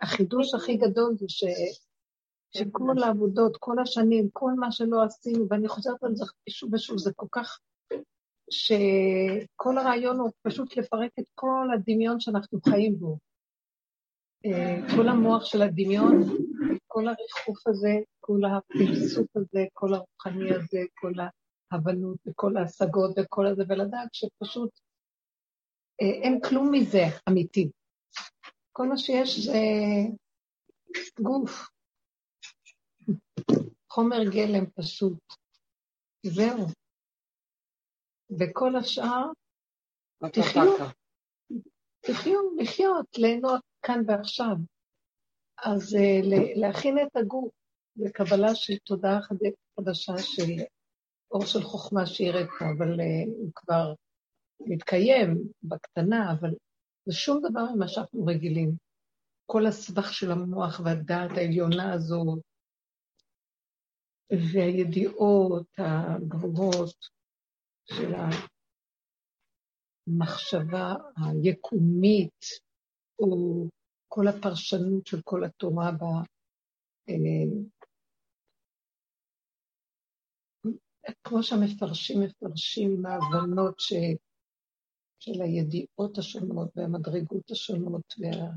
החידוש הכי גדול זה ש... שכל העבודות, כל השנים, כל מה שלא עשינו, ואני חוזרת על זה שוב ושוב, זה כל כך... שכל הרעיון הוא פשוט לפרק את כל הדמיון שאנחנו חיים בו. אה, כל המוח של הדמיון, כל הריחוף הזה, כל הפרסוף הזה, כל הרוחני הזה, כל ההבנות וכל ההשגות וכל הזה, ולדעת שפשוט אה, אין כלום מזה אמיתי. כל מה שיש זה גוף, חומר גלם פשוט. זהו. וכל השאר, תחיו, תחיו, לחיות, ליהנות כאן ועכשיו. אז uh, להכין את הגוף לקבלה של תודעה חדשה של אור של חוכמה שירד פה, אבל uh, הוא כבר מתקיים בקטנה, אבל זה שום דבר ממה שאנחנו רגילים. כל הסבך של המוח והדעת העליונה הזאת, והידיעות הגבוהות של המחשבה היקומית, או כל הפרשנות של כל התורה ב... אה, כמו שהמפרשים מפרשים עם ההבנות ש... של הידיעות השונות והמדרגות השונות, וה...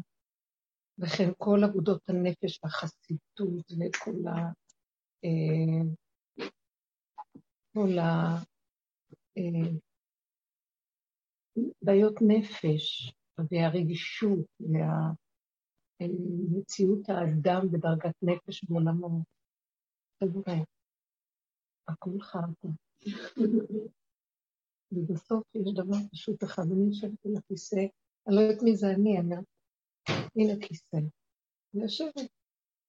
וכן כל עבודות הנפש והחסידות וכל ה... אה, כל הבעיות אה, נפש והרגישות והמציאות האדם בדרגת נפש בעולמו. הכל חרטה. ובסוף יש דבר פשוט אחד, אני יושבת על הכיסא, אני לא יודעת מי זה אני, אני אומרת, הנה כיסא. אני יושבת,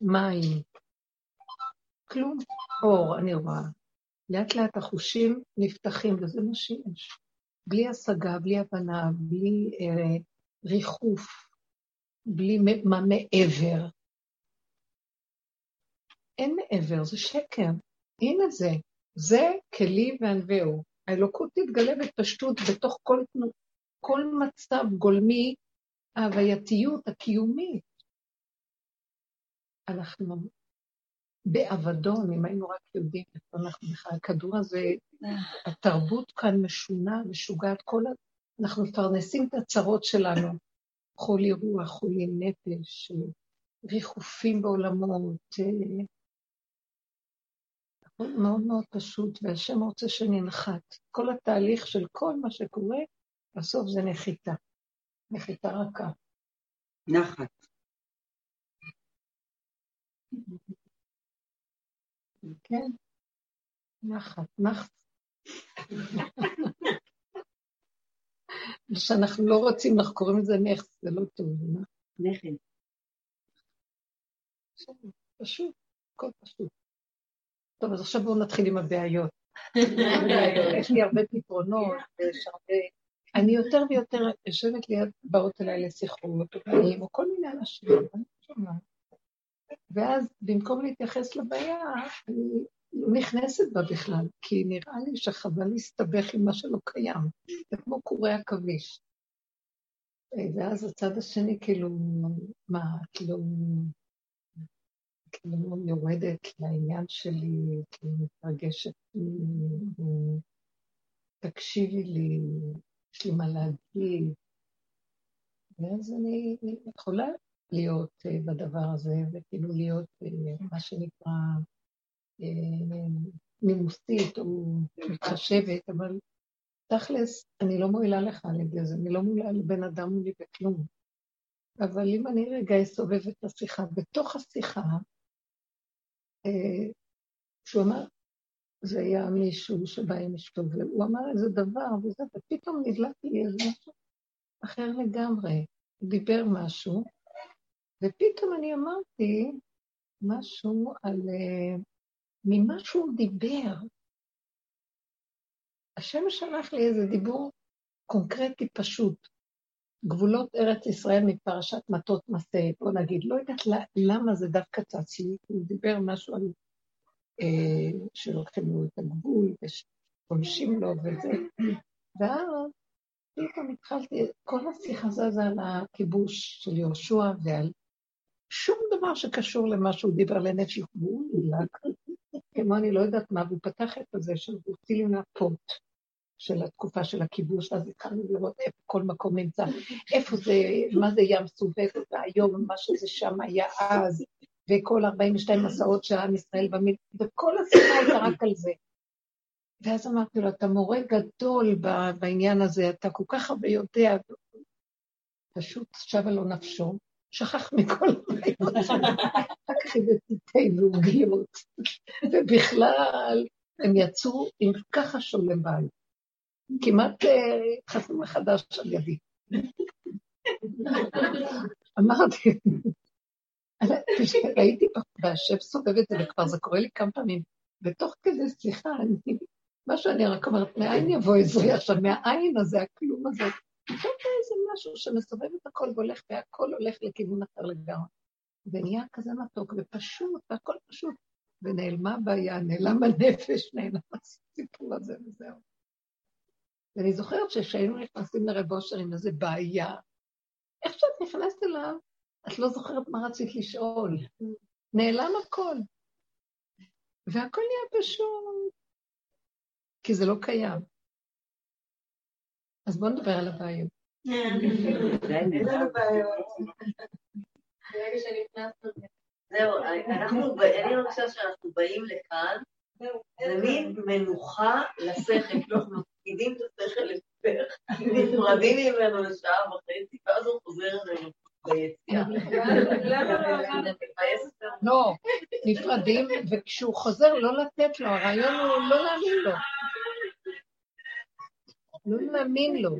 מים, כלום, אור, אני רואה. לאט לאט החושים נפתחים, וזה מה שיש. בלי השגה, בלי הבנה, בלי אה, ריחוף, בלי מה מעבר. אין מעבר, זה שקר. הנה זה, זה כלי וענווהו. האלוקות תתגלה בפשטות בתוך כל, כל מצב גולמי, ההווייתיות הקיומית. אנחנו באבדון, אם היינו רק יודעים איפה אנחנו בכלל. הכדור הזה, התרבות כאן משונה, משוגעת, כל ה... אנחנו מפרנסים את הצרות שלנו. חולי רוח, חולי נפש, ריחופים בעולמות. מאוד מאוד פשוט, והשם רוצה שננחת. כל התהליך של כל מה שקורה, בסוף זה נחיתה. נחיתה רכה. נחת. כן, נחת, נחת. שאנחנו לא רוצים, אנחנו קוראים לזה נכס, זה לא טוב. נכד. פשוט, הכל פשוט. טוב, אז עכשיו בואו נתחיל עם הבעיות. יש לי הרבה פתרונות, ויש הרבה... אני יותר ויותר יושבת ליד, באות אליי לשיחות, או כל מיני אנשים, אני שומעת. ואז במקום להתייחס לבעיה, אני לא נכנסת בה בכלל, כי נראה לי שחבל להסתבך עם מה שלא קיים. זה כמו קורי עכביש. ואז הצד השני כאילו, מה, כאילו, כאילו יורדת לעניין שלי, כאילו מתרגשת תקשיבי לי, יש לי מה להגיד. ואז אני יכולה להיות אה, בדבר הזה, וכאילו להיות אה, מה שנקרא אה, נימוסית או מתחשבת, אבל תכלס, אני לא מועילה לך על ידי זה, אני לא מועילה לבן אדם מולי בכלום. אבל אם אני רגע אסובב את השיחה, בתוך השיחה, שהוא אמר, זה היה מישהו שבא עם אשתו, והוא אמר איזה דבר וזה, ופתאום נדלק לי איזה משהו אחר לגמרי. הוא דיבר משהו, ופתאום אני אמרתי משהו על... אה, ממה שהוא דיבר. השם שלח לי איזה דיבור קונקרטי פשוט. גבולות ארץ ישראל מפרשת מטות מסע, בוא נגיד, לא יודעת למה זה דווקא צץ לי, הוא דיבר משהו על אה, שלוקחים לו את הגבול ושפולשים לו וזה, ואז פתאום התחלתי, כל השיחה זזה על הכיבוש של יהושע ועל שום דבר שקשור למה שהוא דיבר לנפש, נלק, כמו אני לא יודעת מה, והוא פתח את הזה של הוציא לי מהפוט של התקופה של הכיבוש, אז התחלנו לראות איפה כל מקום נמצא, איפה זה, מה זה ים סובב, והיום מה שזה שם היה אז, וכל 42 מסעות של עם ישראל במיל... וכל השיחה הייתה רק על זה. ואז אמרתי לו, אתה מורה גדול בעניין הזה, אתה כל כך הרבה יודע. פשוט שבה לו נפשו, שכח מכל הבעיות שלו, רק תה ועוגיות. ובכלל, הם יצאו עם ככה שולם בית. כמעט אה, חסמו מחדש על ידי. אמרתי, ראיתי בהשב סובב את זה, וכבר זה קורה לי כמה פעמים, ותוך כדי סליחה, אני, מה שאני רק אומרת, מאין יבוא עזרי עכשיו, מהעין הזה, הכלום הזה, פתאום איזה משהו שמסובב את הכל והולך, והכל הולך לכיוון אחר לגמרי. ונהיה כזה מתוק ופשוט, והכל פשוט. ונעלמה הבעיה, נעלם הנפש, נעלם הסיפור הזה וזהו. ואני זוכרת שכשהיינו נכנסים לרב אושר עם איזה בעיה, איך שאת נכנסת אליו, את לא זוכרת מה רצית לשאול. נעלם הכל. והכל נהיה פשוט, כי זה לא קיים. אז בואו נדבר על הבעיות. זהו, אני חושבת שאנחנו באים לכאן, זה מין מנוחה לשכל, אנחנו מפקידים את השכל לפתח, נפרדים ממנו לשעה וחצי, ואז הוא חוזר אלינו. לא, נפרדים, וכשהוא חוזר לא לתת לו, הרעיון הוא לא להאמין לו. לא להאמין לו.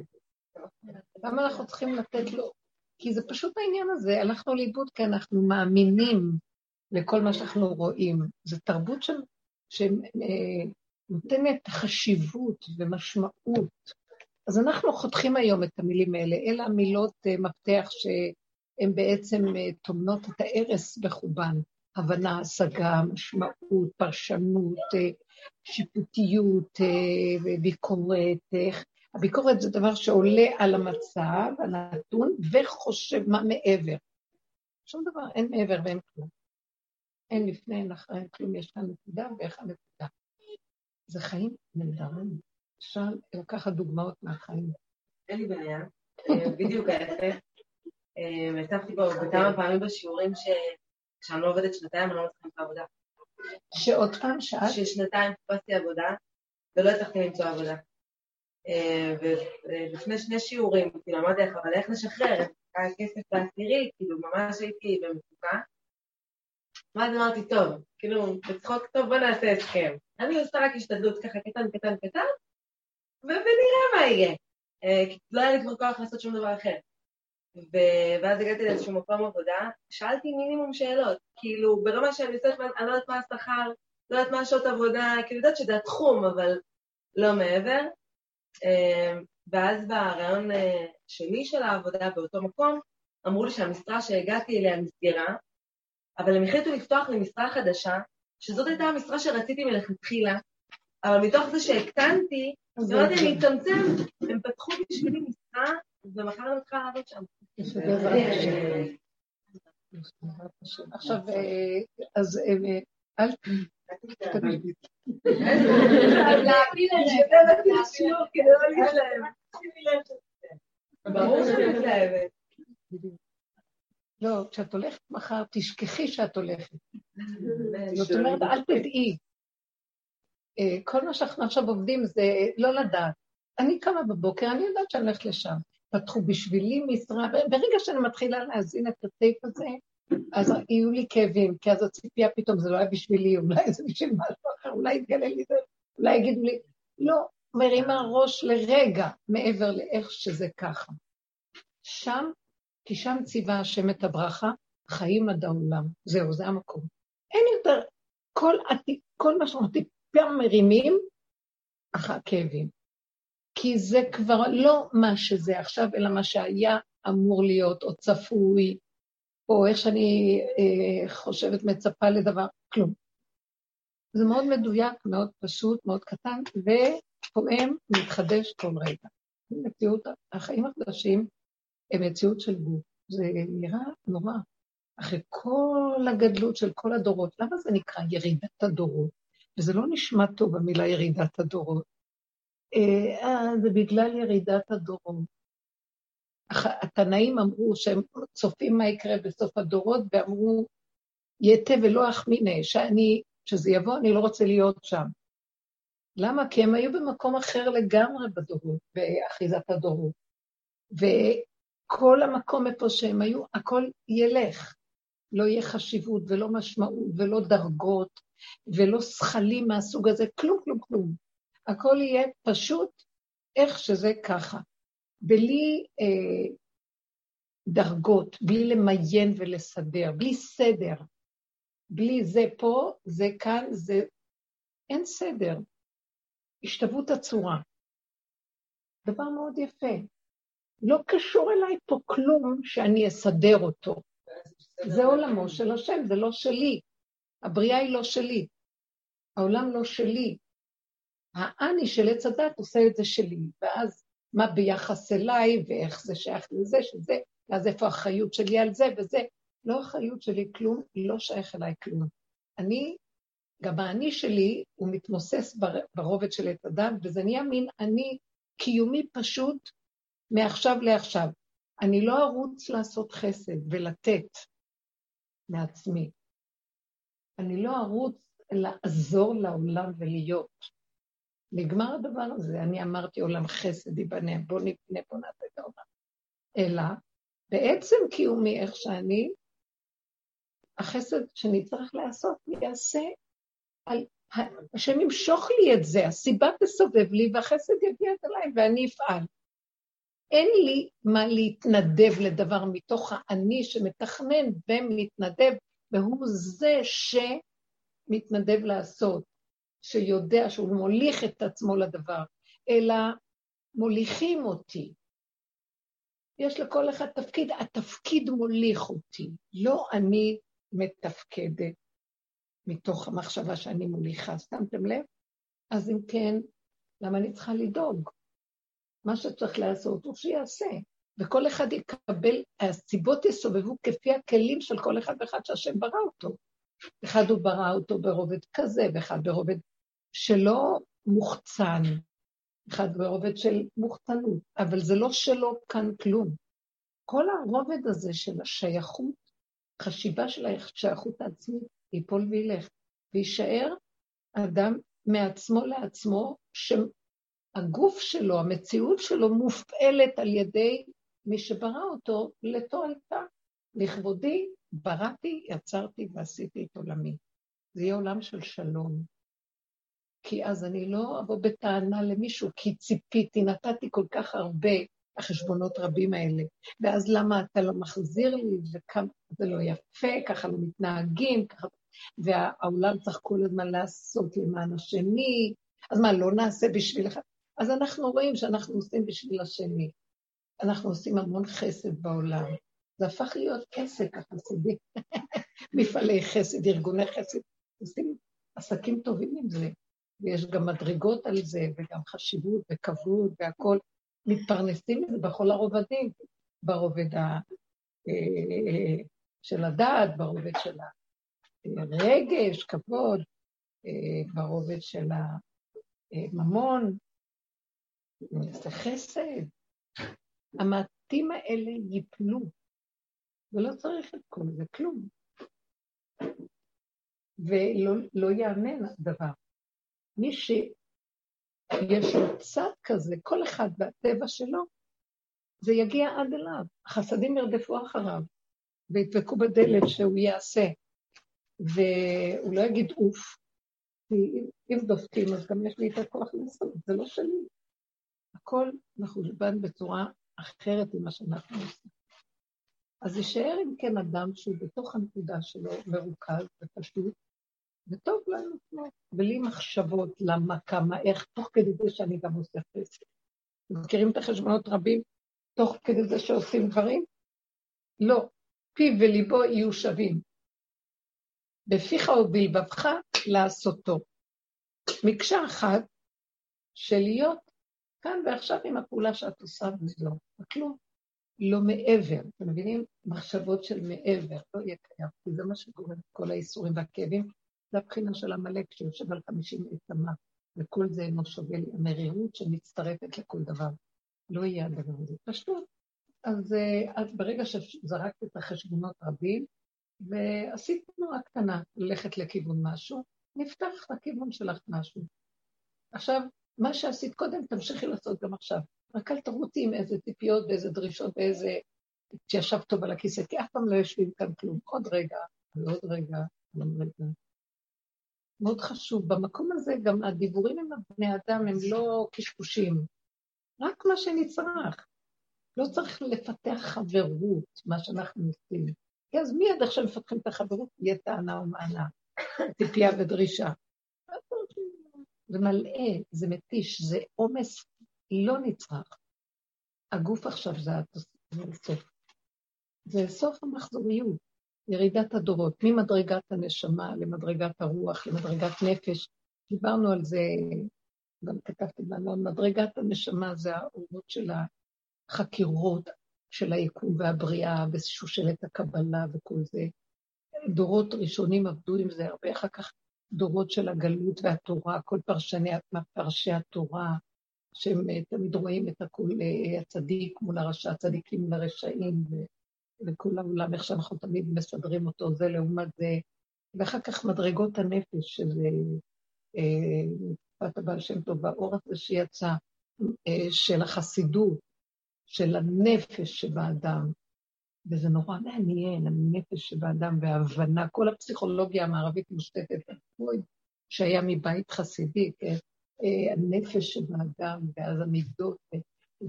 למה אנחנו צריכים לתת לו? כי זה פשוט העניין הזה, הלכנו לאיבוד כי אנחנו מאמינים לכל מה שאנחנו רואים. זו תרבות שנותנת חשיבות ומשמעות. אז אנחנו חותכים היום את המילים האלה, אלה המילות אה, מפתח שהן בעצם אה, טומנות את ההרס בחובן. הבנה, השגה, משמעות, פרשנות, אה, שיפוטיות, ביקורת, הביקורת זה דבר שעולה על המצב, הנתון, וחושב מה מעבר. שום דבר, אין מעבר ואין כלום. אין לפני, אין אחרי, אין כלום, יש כאן נקודה ואיך הנקודה. זה חיים נהדרים. אפשר לקחת דוגמאות מהחיים. אין לי בעיה, אה, בדיוק ההפך. אה, הצפתי פה בכמה פעמים בשיעורים שכשאני לא עובדת שנתיים, אני לא מצליחה למצוא עבודה. שעוד פעם שאלת? ששנתיים חיפשתי עבודה ולא הצלחתי למצוא עבודה. אה, ולפני שני שיעורים, כאילו אמרתי לך, אבל איך נשחרר? היה כסף בעשירי, כאילו ממש הייתי במצוקה. ואז אמרתי, טוב, כאילו, בצחוק טוב בוא נעשה הסכם. אני עושה רק השתדלות ככה קטן, קטן, קטן, ונראה מה יהיה. אה, כי לא היה לי כבר כוח לעשות שום דבר אחר. ואז הגעתי לאיזשהו מקום עבודה, שאלתי מינימום שאלות, כאילו ברמה שאני צריך, אני לא יודעת מה השכר, לא יודעת מה השעות עבודה, כאילו יודעת שזה התחום, אבל לא מעבר. אמ, ואז ברעיון אה, שלי של העבודה באותו מקום, אמרו לי שהמשרה שהגעתי אליה נסגרה, אבל הם החליטו לפתוח לי משרה חדשה, שזאת הייתה המשרה שרציתי מלכתחילה, אבל מתוך זה שהקטנתי, אמרתי, אני אצמצם, הם פתחו בשבילי משרה, ומחר אני מתחילה לעבוד שם. עכשיו, אה, אז אה, אל לא, כשאת הולכת מחר, תשכחי שאת הולכת. זאת אומרת, אל תדעי. אה, כל מה שאנחנו עכשיו עובדים זה לא לדעת. אני קמה בבוקר, אני יודעת שאני הולכת לשם. פתחו בשבילי משרה, ברגע שאני מתחילה להזין את הטייפ הזה, אז יהיו לי כאבים, כי אז הציפייה פתאום זה לא היה בשבילי, אולי זה בשביל משהו אחר, אולי יתגלה לי זה, אולי יגידו לי, לא, מרימה ראש לרגע מעבר לאיך שזה ככה. שם, כי שם ציווה השם את הברכה, חיים עד העולם. זהו, זה המקום. אין יותר, כל, כל מה שאנחנו טיפה מרימים, אחר כאבים. כי זה כבר לא מה שזה עכשיו, אלא מה שהיה אמור להיות, או צפוי, או איך שאני אה, חושבת, מצפה לדבר, כלום. זה מאוד מדויק, מאוד פשוט, מאוד קטן, פועם, מתחדש כל רגע. מציאות, החיים החדשים הם מציאות של גוף. זה נראה נורא. אחרי כל הגדלות של כל הדורות, למה זה נקרא ירידת הדורות? וזה לא נשמע טוב, המילה ירידת הדורות. אה, אה זה בגלל ירידת הדורות. התנאים אמרו שהם צופים מה יקרה בסוף הדורות, ואמרו, יתה ולא אחמיני, שאני, כשזה יבוא, אני לא רוצה להיות שם. למה? כי הם היו במקום אחר לגמרי בדורות, באחיזת הדורות. וכל המקום איפה שהם היו, הכל ילך. לא יהיה חשיבות ולא משמעות ולא דרגות ולא שכלים מהסוג הזה, כלום, כלום, כלום. הכל יהיה פשוט איך שזה ככה. בלי אה, דרגות, בלי למיין ולסדר, בלי סדר. בלי זה פה, זה כאן, זה... אין סדר. השתוות הצורה. דבר מאוד יפה. לא קשור אליי פה כלום שאני אסדר אותו. זה עולמו של השם, זה לא שלי. הבריאה היא לא שלי. העולם לא שלי. האני של עץ הדת עושה את זה שלי, ואז מה ביחס אליי, ואיך זה שייך לזה, שזה, ואז איפה האחריות שלי על זה וזה. לא אחריות שלי כלום, לא שייך אליי כלום. אני, גם האני שלי, הוא מתמוסס ברובד של עץ הדת, וזה נהיה מין אני קיומי פשוט מעכשיו לעכשיו. אני לא ארוץ לעשות חסד ולתת מעצמי. אני לא ארוץ לעזור לעולם ולהיות. נגמר הדבר הזה. אני אמרתי, עולם חסד ייבנה, בוא נבנה, בוא נעשה את העולם. אלא, בעצם קיומי איך שאני, החסד שאני צריך לעשות, יעשה על... השם ימשוך לי את זה, הסיבה תסובב לי והחסד יגיע אליי ואני אפעל. אין לי מה להתנדב לדבר מתוך האני שמתכנן ומתנדב, והוא זה שמתנדב לעשות. שיודע שהוא מוליך את עצמו לדבר, אלא מוליכים אותי. יש לכל אחד תפקיד, התפקיד מוליך אותי, לא אני מתפקדת מתוך המחשבה שאני מוליכה. שמתם לב? אז אם כן, למה אני צריכה לדאוג? מה שצריך לעשות הוא שיעשה, וכל אחד יקבל, הסיבות יסובבו כפי הכלים של כל אחד ואחד שהשם ברא אותו. אחד הוא ברא אותו ברובד כזה, ואחד ברובד שלא מוחצן, אחד ברובד של מוחצנות, אבל זה לא שלא כאן כלום. כל הרובד הזה של השייכות, חשיבה של השייכות העצמית, ייפול וילך, ויישאר אדם מעצמו לעצמו, שהגוף שלו, המציאות שלו, מופעלת על ידי מי שברא אותו לתועלתה. לכבודי בראתי, יצרתי ועשיתי את עולמי. זה יהיה עולם של שלום. כי אז אני לא אבוא בטענה למישהו, כי ציפיתי, נתתי כל כך הרבה, החשבונות רבים האלה, ואז למה אתה לא מחזיר לי, וכמה זה לא יפה, ככה לא מתנהגים, ככה... והעולם צריך כל הזמן לעשות למען השני, אז מה, לא נעשה בשבילך? אז אנחנו רואים שאנחנו עושים בשביל השני. אנחנו עושים המון חסד בעולם. זה הפך להיות עסק החסידי. מפעלי חסד, ארגוני חסד, עושים עסקים טובים עם זה. ויש גם מדרגות על זה, וגם חשיבות וכבוד והכול. מתפרנסים מזה בכל הרובדים, ברובד ה... אה, של הדעת, ברובד של הרגש, כבוד, אה, ברובד של הממון, זה חסד. המעטים האלה ייפלו, ולא צריך את כל זה, כלום. ולא לא יאמן הדבר. מי שיש לו צד כזה, כל אחד והטבע שלו, זה יגיע עד אליו. החסדים ירדפו אחריו, וידבקו בדלת שהוא יעשה. והוא לא יגיד אוף, כי אם דופקים אז גם יש לי את הכוח לעשות, זה לא שלי. הכל מחושבן בצורה אחרת ממה שאנחנו עושים. אז יישאר אם כן אדם שהוא בתוך הנקודה שלו מרוכז ופשוט, וטוב לנו כמו, בלי מחשבות למה, כמה, איך, תוך כדי זה שאני גם עושה חסד. מכירים את החשבונות רבים תוך כדי זה שעושים דברים? לא. פיו וליבו יהיו שווים. בפיך ובלבבך לעשותו. מקשה אחת, של להיות כאן ועכשיו עם הפעולה שאת עושה וזהו, כלום. לא מעבר, אתם מבינים? מחשבות של מעבר, לא יהיה קיים, כי זה מה שגורם כל האיסורים והכאבים, זה הבחינה של עמלק שיושב על חמישים עצמה, וכל זה אינו שווה לי, המרירות שמצטרפת לכל דבר. לא יהיה הדבר הזה. פשוט. אז, אה, אז ברגע שזרקת את החשבונות רבים, ועשית תנועה קטנה ללכת לכיוון משהו, נפתח לכיוון שלך משהו. עכשיו, מה שעשית קודם, תמשיכי לעשות גם עכשיו. רק אל תרוצי עם איזה ציפיות ואיזה דרישות ואיזה... שישב טוב על הכיסא, כי אף פעם לא יושבים כאן כלום. עוד רגע, ועוד רגע, ועוד רגע. מאוד חשוב. במקום הזה גם הדיבורים עם הבני אדם הם לא קשקושים, רק מה שנצרך. לא צריך לפתח חברות, מה שאנחנו עושים. כי אז מיד עכשיו מפתחים את החברות, יהיה טענה ומענה, ציפייה ודרישה. זה מלאה, זה מתיש, זה עומס לא נצרך. הגוף עכשיו זה הסוף. זה סוף המחזוריות, ירידת הדורות, ממדרגת הנשמה למדרגת הרוח, למדרגת נפש. דיברנו על זה, גם כתבתי בנון, מדרגת הנשמה זה האורות של החקירות של היקום והבריאה, ושושלת הקבלה וכל זה. דורות ראשונים עבדו עם זה הרבה, אחר כך דורות של הגלות והתורה, כל פרשני, פרשי התורה, שהם אה, תמיד רואים את הכול, אה, הצדיק מול הרשע, הצדיקים מול הרשעים, וכל העולם, איך שאנחנו תמיד מסדרים אותו, זה לעומת זה. ואחר כך מדרגות הנפש, שזה תקופת הבעל שם טוב, האור הזה שיצא, אה, של החסידות, של הנפש שבאדם, וזה נורא מעניין, הנפש שבאדם וההבנה, כל הפסיכולוגיה המערבית מושתתת על פרויד, שהיה מבית חסידי, כן? אה, הנפש שבאדם, ואז המידות,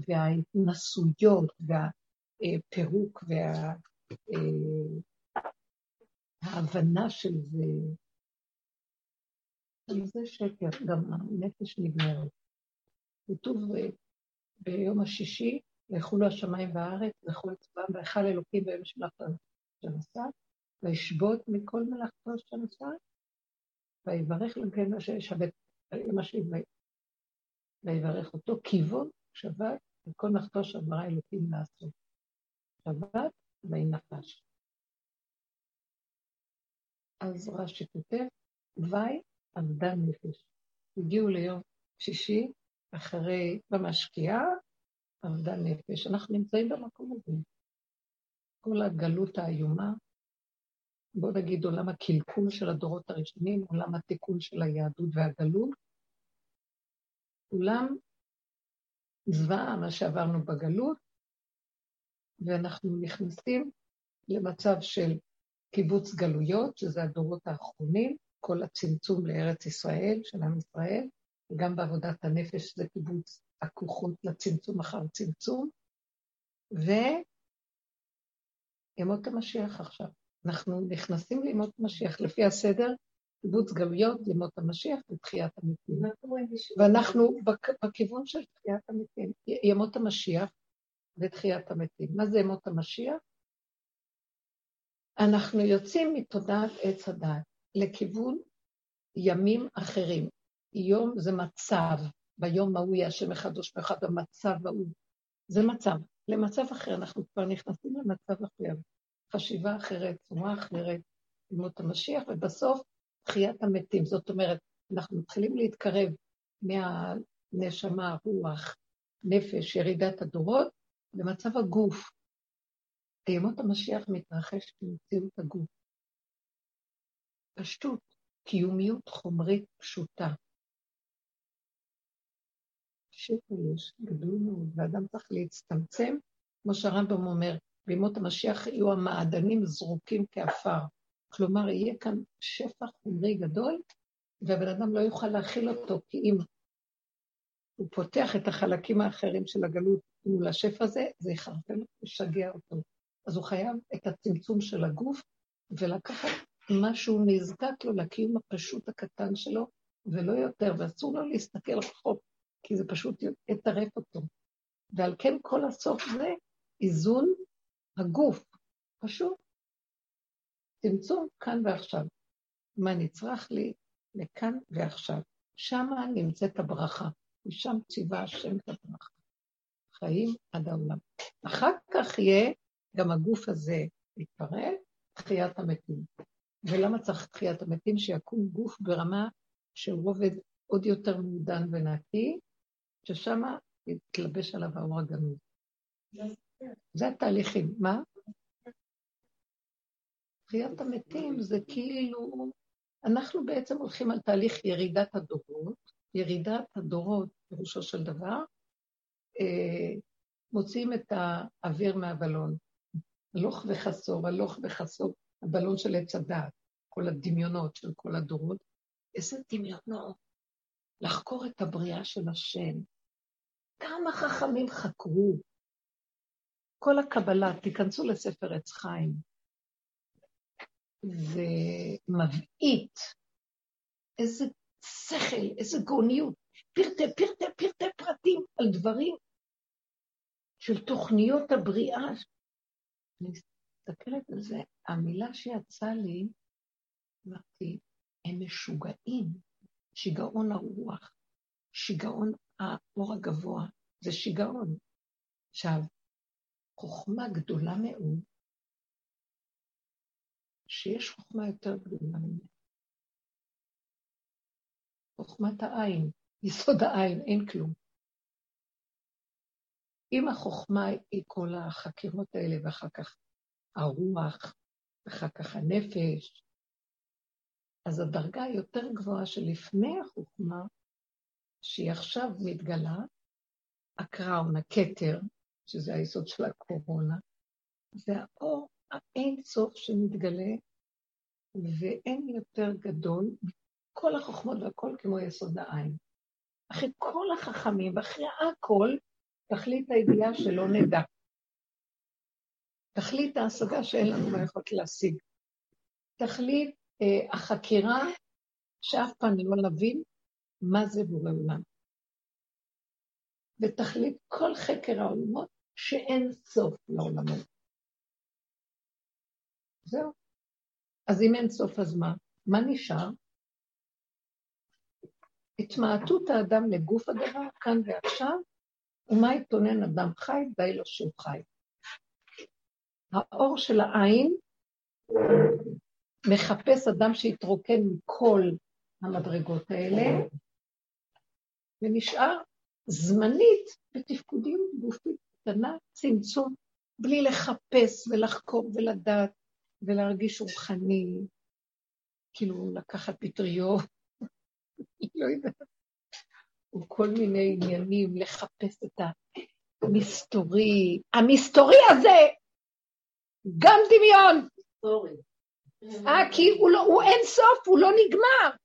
וההתנסויות, והפירוק, וההבנה של זה. זה שקר, גם הנפש נגמרת. כתוב אה, ביום השישי, ויחולו השמיים והארץ, וכל צבאם, ויכל אלוקים ביום שמלאכתו שנשא, וישבות מכל מלאכתו שנשא, ויברך לגן אשר ישבת, אמא שלי, ויברך אותו, כיוון שבת, וכל מלאכתו שברא אלוקים לעשות. שבת וינפש. אז רש"י כותב, וי עבדה נפש. הגיעו ליום שישי, אחרי, במשקיעה, עבדה נפש. אנחנו נמצאים במקום הזה. כל הגלות האיומה, בואו נגיד עולם הקלקול של הדורות הראשונים, עולם התיקון של היהדות והגלות, כולם זוועה מה שעברנו בגלות, ואנחנו נכנסים למצב של קיבוץ גלויות, שזה הדורות האחרונים, כל הצמצום לארץ ישראל, של עם ישראל, וגם בעבודת הנפש זה קיבוץ הכוחות לצמצום אחר צמצום, וימות המשיח עכשיו. אנחנו נכנסים לימות המשיח לפי הסדר, קיבוץ גלויות, ימות המשיח ותחיית המתים. ואנחנו בכיוון של תחיית המתים, ימות המשיח ותחיית המתים. מה זה ימות המשיח? אנחנו יוצאים מתודעת עץ הדת לכיוון ימים אחרים. יום זה מצב, ביום ההוא יהיה השם אחד ושמך במצב ההוא. זה מצב. למצב אחר, אנחנו כבר נכנסים למצב אחר. חשיבה אחרת, צורה אחרת, ימות המשיח, ובסוף תחיית המתים. זאת אומרת, אנחנו מתחילים להתקרב מהנשמה, רוח, נפש, ירידת הדורות, למצב הגוף. ימות המשיח מתרחש במציאות הגוף. פשטות, קיומיות חומרית פשוטה. שפע יש, גדול מאוד, ואדם צריך להצטמצם, כמו שהרמב"ם אומר, בימות המשיח יהיו המעדנים זרוקים כעפר. כלומר, יהיה כאן שפע חומרי גדול, והבן אדם לא יוכל להכיל אותו, כי אם הוא פותח את החלקים האחרים של הגלות מול השפע הזה, זה יחרפן ישגע אותו. אז הוא חייב את הצמצום של הגוף, ולקחת מה שהוא נזקק לו לקיום הפשוט הקטן שלו, ולא יותר, ואסור לו להסתכל רחוק, כי זה פשוט יטרף אותו. ועל כן כל הסוף זה איזון הגוף, פשוט. צמצום כאן ועכשיו. מה נצרך לי לכאן ועכשיו. שמה נמצאת הברכה. משם ציווה השם את הברכה. חיים עד העולם. אחר כך יהיה גם הגוף הזה להתפרק, תחיית המתים. ולמה צריך תחיית המתים? שיקום גוף ברמה של רובד עוד יותר מעודן ונקי, ששם יתלבש עליו האור הגנוז. זה התהליכים. מה? תחיית המתים זה כאילו, אנחנו בעצם הולכים על תהליך ירידת הדורות. ירידת הדורות, פירושו של דבר, אה, מוציאים את האוויר מהבלון. הלוך וחסור, הלוך וחסור, הבלון של עץ הדעת, כל הדמיונות של כל הדורות. איזה דמיונות. לחקור את הבריאה של השם. כמה חכמים חקרו. כל הקבלה, תיכנסו לספר עץ חיים. זה מבעית. איזה שכל, איזה גאוניות. פרטי, פרטי, פרטי פרטים על דברים של תוכניות הבריאה. אני מסתכלת על זה, המילה שיצאה לי, אמרתי, הם משוגעים, שיגעון הרוח, שיגעון האור הגבוה, זה שיגעון. עכשיו, חוכמה גדולה מאוד, שיש חוכמה יותר גדולה ממנה. חוכמת העין, יסוד העין, אין כלום. אם החוכמה היא כל החקירות האלה, ואחר כך הרוח, ואחר כך הנפש, אז הדרגה היותר גבוהה שלפני החוכמה, שהיא עכשיו מתגלה, הקראון, הכתר, שזה היסוד של הקורונה, זה האור האין סוף שמתגלה, ואין יותר גדול כל החוכמות והכל כמו יסוד העין. אחרי כל החכמים ואחרי הכל, תכלית הידיעה שלא נדע. תכלית ההשגה שאין לנו מה יכולת להשיג. תכלית אה, החקירה שאף פעם לא נבין מה זה בורא עולם. ותכלית כל חקר העולמות שאין סוף לעולמות. זהו. אז אם אין סוף, אז מה? מה נשאר? התמעטות האדם לגוף הדבר, כאן ועכשיו, ומה יתונן אדם חי, די לו שהוא חי. האור של העין מחפש אדם שיתרוקן מכל המדרגות האלה, ונשאר זמנית בתפקודים גופית קטנה, צמצום, בלי לחפש ולחקור ולדעת ולהרגיש רוחני, כאילו לקחת פטריות, לא יודעת, וכל מיני עניינים, לחפש את המסתורי. המסתורי הזה, גם דמיון. אה, כי הוא, לא, הוא אין סוף, הוא לא נגמר,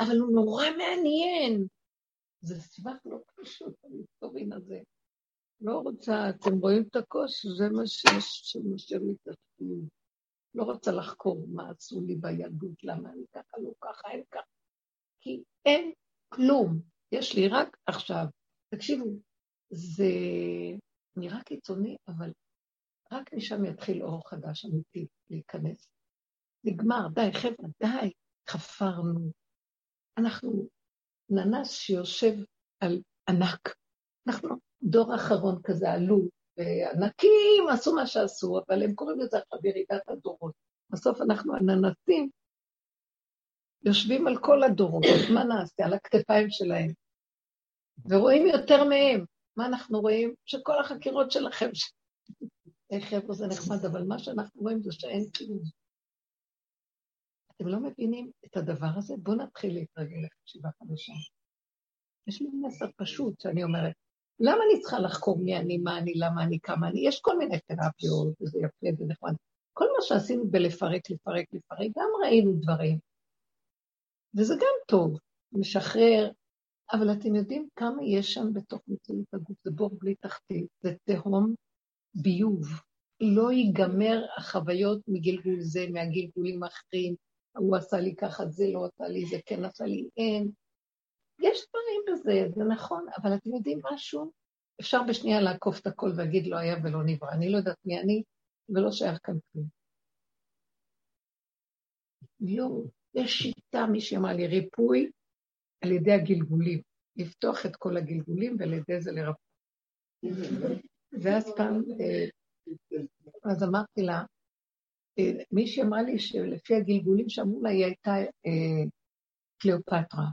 אבל הוא נורא מעניין. זה סבך לא פשוט, המסתורין הזה. לא רוצה, אתם רואים את הכוס? זה מה שיש, את התפקיד. לא רוצה לחקור מה עשו לי בילדות, למה אני ככה, לא ככה, אין ככה. כי אין כלום, יש לי רק עכשיו. תקשיבו, זה נראה קיצוני, אבל רק משם יתחיל אור חדש אמיתי להיכנס. נגמר, די, חבר'ה, די, חפרנו. אנחנו ננס שיושב על ענק. אנחנו דור אחרון כזה עלו, וענקים עשו מה שעשו, אבל הם קוראים לזה עכשיו ירידת הדורות. בסוף אנחנו הננסים יושבים על כל הדורות, מה נעשה? על הכתפיים שלהם. ורואים יותר מהם. מה אנחנו רואים? שכל החקירות שלכם, היי חבר'ה זה נחמד, אבל מה שאנחנו רואים זה שאין כלום. אתם לא מבינים את הדבר הזה? בואו נתחיל להתרגל לחשיבה חדשה. יש לי מסר פשוט שאני אומרת, למה אני צריכה לחקור מי אני, מה אני, למה אני, כמה אני? יש כל מיני תרפיות, וזה יפה ונחמד. כל מה שעשינו בלפרק, לפרק, לפרק, גם ראינו דברים. וזה גם טוב, משחרר, אבל אתם יודעים כמה יש שם בתוך מציאות הגוף, זה בור בלי תחתית, זה תהום ביוב. לא ייגמר החוויות מגלגול זה, מהגלגולים האחרים, הוא עשה לי ככה, זה לא עשה לי, זה כן עשה לי, אין. יש דברים בזה, זה נכון, אבל אתם יודעים משהו? אפשר בשנייה לעקוף את הכל ולהגיד לא היה ולא נברא. אני לא יודעת מי אני, ולא שייך כאן כלום. יש שיטה, מי שאמר לי, ריפוי על ידי הגלגולים. לפתוח את כל הגלגולים ועל ידי זה לרפא. ואז פעם, אה, אז אמרתי לה, מישהי אמרה לי שלפי הגלגולים שאמרו לה, היא הייתה אה, קליאופטרה.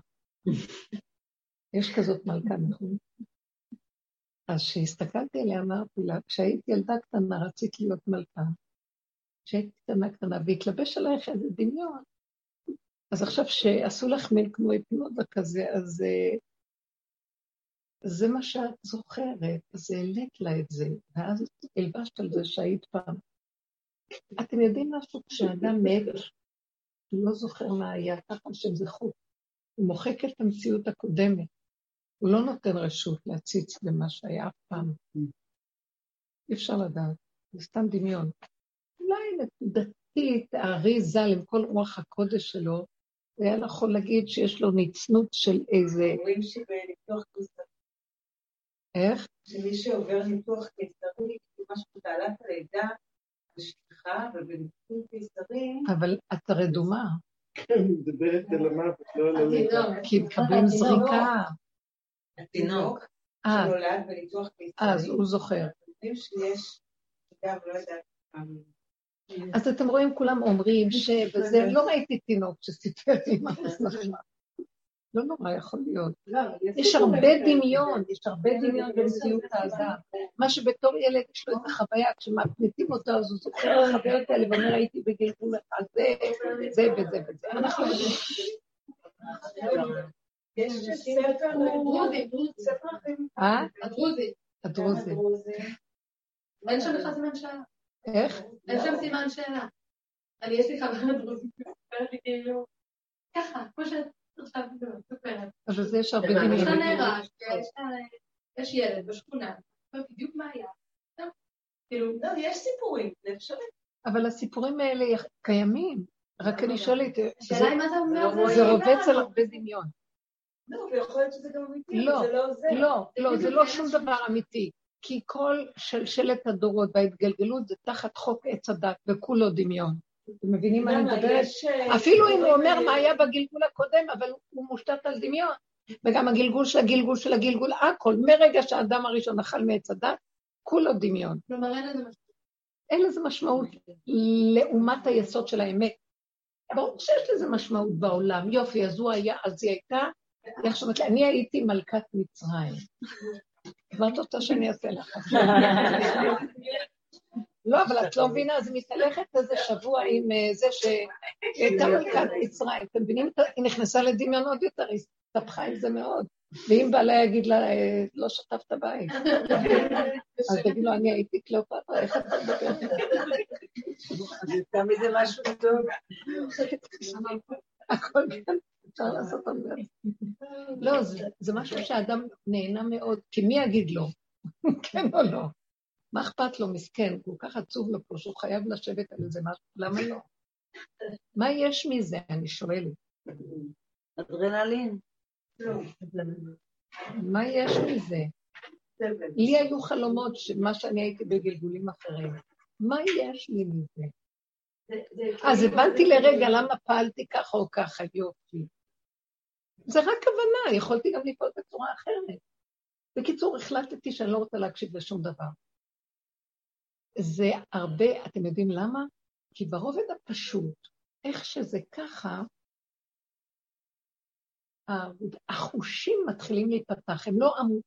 יש כזאת מלכה, נכון? אז כשהסתכלתי עליה, אמרתי לה, כשהייתי ילדה קטנה רציתי להיות מלכה. כשהייתי קטנה קטנה, והתלבש עלייך איזה דמיון. אז עכשיו שעשו לך מין כמו היפנוזה כזה, אז uh, זה מה שאת זוכרת, אז העלית לה את זה, ואז הלבשת על זה שהיית פעם. אתם יודעים משהו? כשאדם מת, הוא לא זוכר מה היה, ככה שהם זכו. הוא מוחק את המציאות הקודמת. הוא לא נותן רשות להציץ במה שהיה אף פעם. אי אפשר לדעת, זה סתם דמיון. אולי נקודתית, הארי ז"ל עם כל רוח הקודש שלו, זה היה יכול להגיד שיש לו נצנות של איזה... אומרים שבניתוח קיסרי. איך? שמי שעובר ניתוח קיסרי, משהו בתעלת הלידה, בשכחה, ובניתוח קיסרי... אבל את רדומה. כן, היא מדברת על המוות, לא על הלידה. כי מקבלים זריקה. התינוק אה, שנולד בניתוח קיסרי. אז הוא זוכר. יודעים שיש, אגב, לא יודעת, אז אתם רואים, כולם אומרים ש... וזה, לא ראיתי תינוק שסיפר לי מה זה נכון. לא נורא יכול להיות. יש הרבה דמיון, יש הרבה דמיון במציאות האדם. מה שבתור ילד יש לו את החוויה, כשמפניתים אותו אז הוא זוכר את החוויות האלה ואומר הייתי בגלגול אחד, זה, זה וזה וזה. אנחנו יש ספר דרוזי, ספר אחרים. אה? הדרוזי. הדרוזי. אין שם בכלל סימן שאלה. איך? אין שם סימן שאלה. אני, יש לי חברה דרוזית, כאילו, ככה, כמו שאת. אבל זה יש הרבה יש לה יש ילד בשכונה, בדיוק מה היה. כאילו, לא, יש סיפורים, זה אפשרי. אבל הסיפורים האלה קיימים. רק אני שואלת, זה- השאלה היא מה זה אומר. לא זה רואים. רובץ על הרבה דמיון. לא, ויכול להיות שזה גם אמיתי, לא, אבל זה לא זה. לא, לא, זה לא שום דבר אמיתי. כי כל שלשלת הדורות וההתגלגלות זה תחת חוק עץ הדת, וכולו דמיון. אתם מבינים מה אני? מדברת? אה, אפילו אם הוא אומר מה היה בגלגול הקודם, אבל הוא מושתת על דמיון. וגם הגלגול של הגלגול של הגלגול, הכל, מרגע שהאדם הראשון אכל מעץ הדת, כולו דמיון. כלומר, אין לזה משהו. אין לזה משמעות לעומת היסוד של האמת. ברור שיש לזה משמעות בעולם. יופי, אז הוא היה, אז היא הייתה, היא עכשיו אומרת לי, אני הייתי מלכת מצרים. מה את רוצה שאני אעשה לך? לא, אבל את לא מבינה, אז היא מתהלכת איזה שבוע עם אה, זה שהיא הייתה מלכת מצרים. אתם מבינים? היא נכנסה לדמיון עוד יותר, היא הסתבכה עם זה מאוד. ואם בעלה יגיד לה, אה, לא שטפת בית, אז תגיד לו, אני הייתי קליאופטרה, איך אתה מדבר? יצא מזה משהו טוב. הכל כאן, אפשר לעשות הרבה. לא, זה- זה משהו שהאדם נהנה מאוד, כי מי יגיד לו? כן או לא? מה אכפת לו, מסכן, כל כך עצוב לו פה שהוא חייב לשבת על איזה משהו, למה לא? מה יש מזה, אני שואלת. אדרנלין. מה יש מזה? לי היו חלומות, מה שאני הייתי בגלגולים אחרים. מה יש לי מזה? אז הבנתי לרגע למה פעלתי ככה או ככה, יופי. זה רק כוונה, יכולתי גם לפעול בצורה אחרת. בקיצור, החלטתי שאני לא רוצה להקשיב לשום דבר. זה הרבה, אתם יודעים למה? כי ברובד הפשוט, איך שזה ככה, החושים מתחילים להיפתח, הם לא עמוס.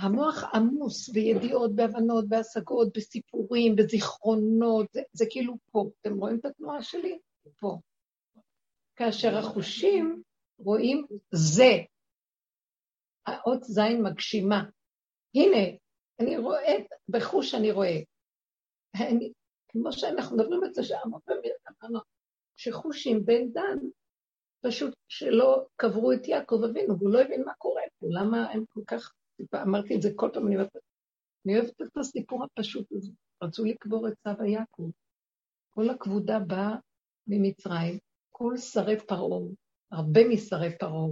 המוח עמוס בידיעות, בהבנות, בהשגות, בסיפורים, בזיכרונות, זה, זה כאילו פה. אתם רואים את התנועה שלי? פה. כאשר החושים רואים זה. האות זין מגשימה. הנה, אני רואה, בחוש אני רואה. אני, כמו שאנחנו מדברים על זה שם, אמרנו, שחושים בן דן, פשוט שלא קברו את יעקב אבינו, והוא לא הבין מה קורה פה, למה הם כל כך, אמרתי את זה כל פעם, אני אוהבת, אני אוהבת את הסיפור הפשוט הזה. רצו לקבור את סבא יעקב. כל הכבודה באה ממצרים, כל שרי פרעה, הרבה משרי פרעה,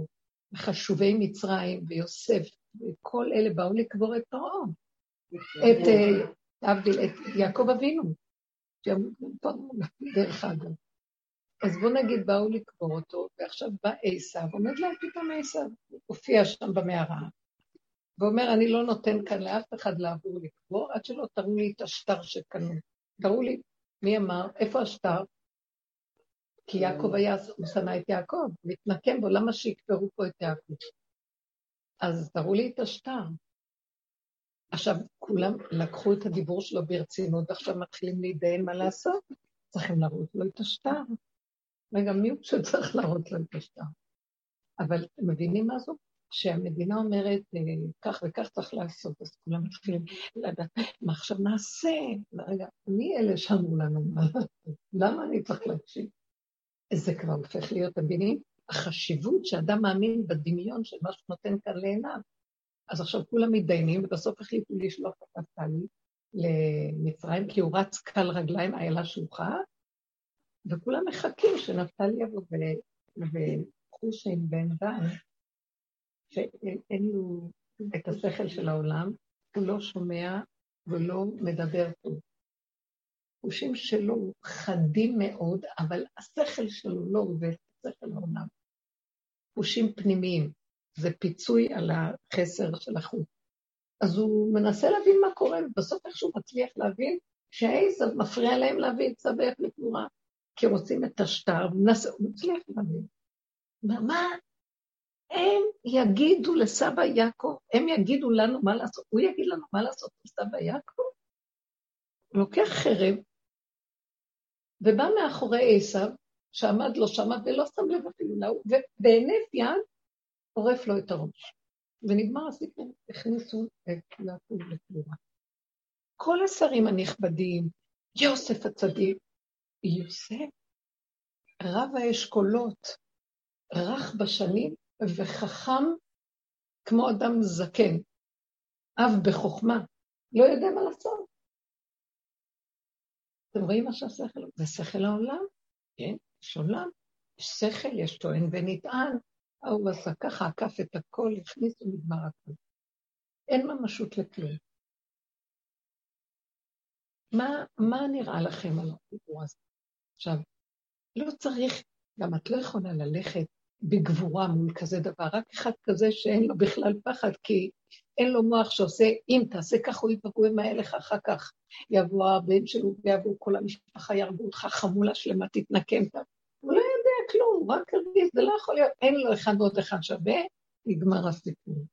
חשובי מצרים ויוסף, וכל אלה באו לקבור את פרעה. את, להבדיל, את יעקב אבינו, דרך אגב. אז בוא נגיד, באו לקבור אותו, ועכשיו בא עשיו, עומד להם פתאום עשיו, הופיע שם במערה, ואומר, אני לא נותן כאן לאף אחד לעבור לקבור, עד שלא תראו לי את השטר שקנו. תראו לי, מי אמר? איפה השטר? כי יעקב היה, הוא שנא את יעקב, מתנקם בו, למה שיקברו פה את יעקב? אז תראו לי את השטר. עכשיו, כולם לקחו את הדיבור שלו ברצינות, ועכשיו מתחילים להתדיין מה לעשות. צריכים להראות לו את השטר. רגע, מי הוא שצריך להראות לו את השטר? אבל אתם מבינים מה זו? שהמדינה אומרת, אה, כך וכך צריך לעשות, אז כולם מתחילים לדעת, מה עכשיו נעשה? רגע, מי אלה שאמרו לנו מה לעשות? למה אני צריך להקשיב? זה כבר הופך להיות, מבינים? החשיבות שאדם מאמין בדמיון של מה שהוא נותן כאן לעיניו. אז עכשיו כולם מתדיינים, ובסוף החליטו לשלוח את נפתלי למצרים, כי הוא רץ קל רגליים, איילה שוחה, וכולם מחכים שנפתלי יבוא, וחושין בן דן, שאין לו את השכל של העולם, הוא לא שומע ולא מדבר טוב. חושים שלו חדים מאוד, אבל השכל שלו לא עובד, השכל העולם. חושים פנימיים, זה פיצוי על החסר של החוץ. אז הוא מנסה להבין מה קורה, ובסוף איכשהו מצליח להבין שהעז מפריע להם להביא את צווי הפלטורה, כי רוצים את השטר, הוא מצליח להבין. מה, הם יגידו לסבא יעקב, הם יגידו לנו מה לעשות, הוא יגיד לנו מה לעשות לסבא יעקב? לוקח חרב, ובא מאחורי עשיו, שעמד לו שמה ולא שם לב אפילו ובהינף יד עורף לו את הראש. ונגמר הסיפור, הכניסו את יעקב לקבורה. כל השרים הנכבדים, יוסף הצדיק, יוסף, רב האשכולות, רך בשנים וחכם כמו אדם זקן, אב בחוכמה, לא יודע מה לעשות. אתם רואים מה שהשכל, זה שכל העולם, כן, יש עולם, יש שכל, יש טוען ונטען, ההוא עשה ככה, עקף את הכל, הכניס ונגמר הכל. אין ממשות לכלום. מה, מה נראה לכם על הדיבור הזה? עכשיו, לא צריך, גם את לא יכולה ללכת בגבורה מול כזה דבר, רק אחד כזה שאין לו בכלל פחד, כי אין לו מוח שעושה, אם תעשה כך הוא יפגעו ימהר לך, אחר כך יבוא הבן שלו ויבוא כל המשפחה, יהרגו אותך, חמולה שלמה, תתנקם. כלום, רק הרגיז, זה לא יכול להיות, אין לו אחד ועוד אחד שווה, נגמר הסיפור.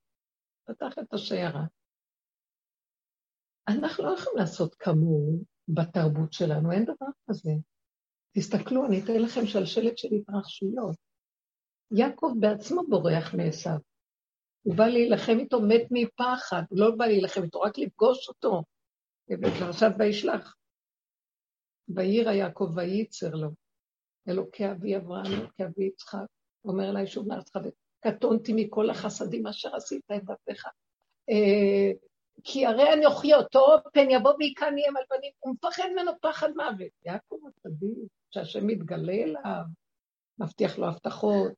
פתח את השיירה. אנחנו לא יכולים לעשות כמוהו בתרבות שלנו, אין דבר כזה. תסתכלו, אני אתן לכם שלשלת של התרחשויות. יעקב בעצמו בורח מעשיו. הוא בא להילחם איתו, מת מפחד, הוא לא בא להילחם איתו, רק לפגוש אותו. בפרשת וישלח. וירא יעקב וייצר לו. אלוקי אבי אברהם, אלוקי אבי יצחק, אומר לה ישוב מארצך, וקטונתי מכל החסדים אשר עשית את דפך. אה, כי הרי אנוכי אותו, פן יבוא ויקני הם על פנים, הוא מפחד ממנו פחד מוות. יעקב הצדיק, שהשם מתגלה אליו, מבטיח לו הבטחות,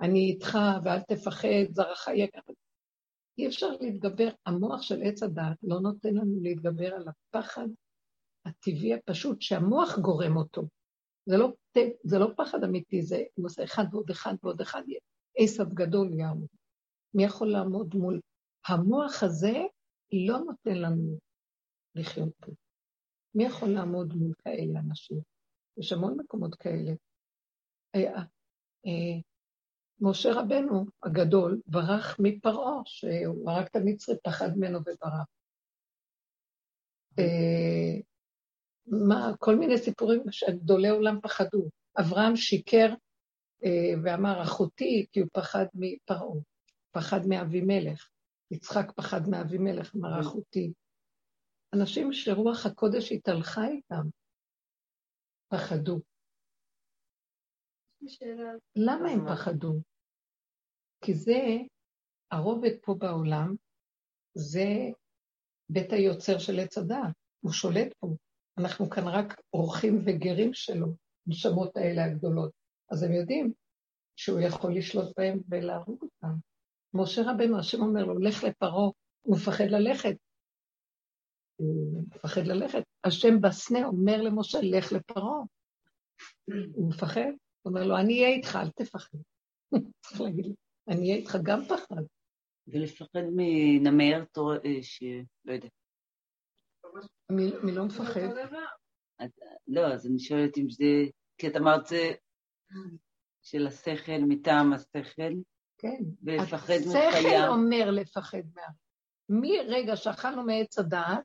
אני איתך ואל תפחד, זרעך יקר. אי אפשר להתגבר, המוח של עץ הדת לא נותן לנו להתגבר על הפחד הטבעי הפשוט שהמוח גורם אותו. זה לא, זה לא פחד אמיתי, זה הוא עושה אחד ועוד אחד ועוד אחד, עשב גדול יעמוד. מי יכול לעמוד מול... המוח הזה לא נותן לנו לחיות פה. מי יכול לעמוד מול כאלה אנשים? יש המון מקומות כאלה. אה, אה, משה רבנו הגדול ברח מפרעה, שהוא הרג את המצרי, פחד ממנו וברח. אה, מה, כל מיני סיפורים שגדולי עולם פחדו. אברהם שיקר אה, ואמר, אחותי, כי הוא פחד מפרעה, פחד מאבימלך. יצחק פחד מאבימלך, אמר אחותי. אנשים שרוח הקודש התהלכה איתם, פחדו. למה הם פחדו? כי זה, הרובד פה בעולם, זה בית היוצר של עץ הדעת, הוא שולט פה. אנחנו כאן רק אורחים וגרים שלו, נשמות האלה הגדולות. אז הם יודעים שהוא יכול לשלוט בהם ולהרוג אותם. משה רבנו, השם אומר לו, לך לפרעה, הוא מפחד ללכת. הוא מפחד ללכת. השם בסנה אומר למשה, לך לפרעה. הוא מפחד, הוא אומר לו, אני אהיה איתך, אל תפחד. צריך להגיד אני אהיה איתך גם פחד. ולפחד מנמר, אה, שלא יודע. מי לא מפחד? לא, אז אני שואלת אם זה... כי את אמרת זה של השכל מטעם השכל. כן. ולפחד מחיה. השכל אומר לפחד מה... מרגע שאכלנו מעץ הדעת,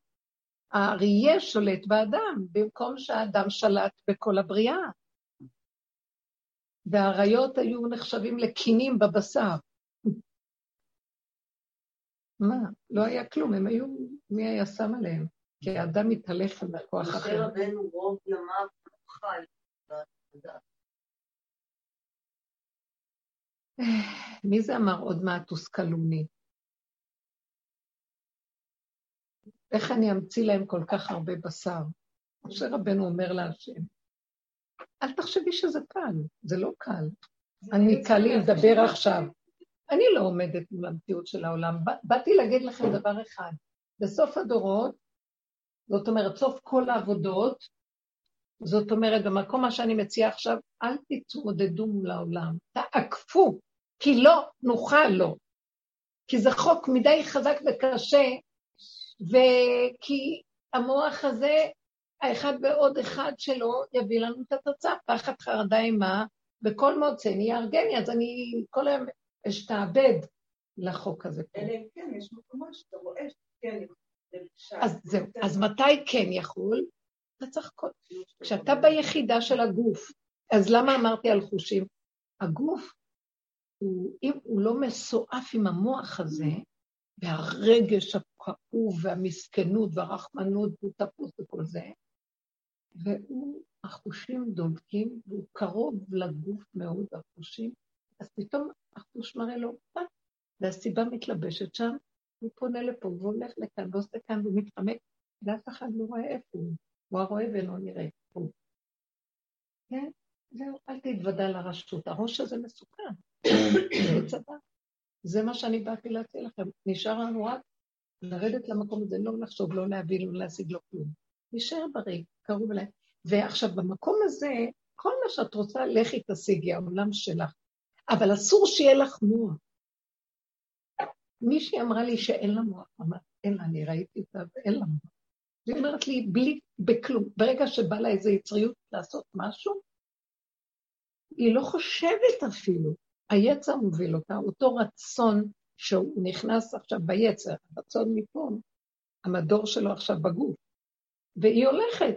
האריה שולט באדם, במקום שהאדם שלט בכל הבריאה. והאריות היו נחשבים לקינים בבשר. מה? לא היה כלום, הם היו, מי היה שם עליהם? כי האדם מתהלך על הכוח אחר. משה רבנו רוב ימיו חי. מי זה אמר עוד מעט תושכלוני? איך אני אמציא להם כל כך הרבה בשר? משה רבנו אומר להשם, אל תחשבי שזה קל, זה לא קל. אני קל לי לדבר עכשיו. אני לא עומדת מול המציאות של העולם. באתי להגיד לכם דבר אחד, בסוף הדורות, זאת אומרת, סוף כל העבודות, זאת אומרת, במקום מה שאני מציעה עכשיו, אל תתמודדו מול העולם, תעקפו, כי לא נוכל לו. כי זה חוק מדי חזק וקשה, וכי המוח הזה, האחד ועוד אחד שלו, יביא לנו את התוצאה, פחד חרדה אימה, וכל מוצא נהיה ארגני, אז אני כל היום אשתעבד לחוק הזה. אלא אם כן, יש מקומות שאתה רואה שכן אז זהו, אז מתי כן יכול? אתה צריך... כשאתה ביחידה של הגוף, אז למה אמרתי על חושים? הגוף, הוא, אם הוא לא מסועף עם המוח הזה, והרגש הכאוב והמסכנות והרחמנות והוא תפוס וכל זה, והוא, החושים דולקים, והוא קרוב לגוף מאוד, החושים, אז פתאום החוש מראה לו, fuck, והסיבה מתלבשת שם, הוא פונה לפה, והולך לכאן, ועושה כאן, והוא מתחמק, ואף אחד לא רואה איפה הוא. הוא הרואה ולא נראה פה. כן? זהו, אל תתוודע לרשות. הראש הזה מסוכן. זה צבא. זה מה שאני באתי להציע לכם. נשאר לנו רק לרדת למקום הזה, לא לחשוב, לא להבין, לא להשיג לו כלום. נשאר בריא, קרוב אליי. ועכשיו, במקום הזה, כל מה שאת רוצה, לכי תשיגי, העולם שלך. אבל אסור שיהיה לך מוח. מישהי אמרה לי שאין לה מוח, אמרת, אין לה, אני ראיתי אותה ואין לה מוח. היא אומרת לי, בלי, בכלום. ברגע שבא לה איזו יצריות לעשות משהו, היא לא חושבת אפילו. היצר מוביל אותה, אותו רצון שהוא נכנס עכשיו ביצר, רצון מפה, המדור שלו עכשיו בגוף, והיא הולכת,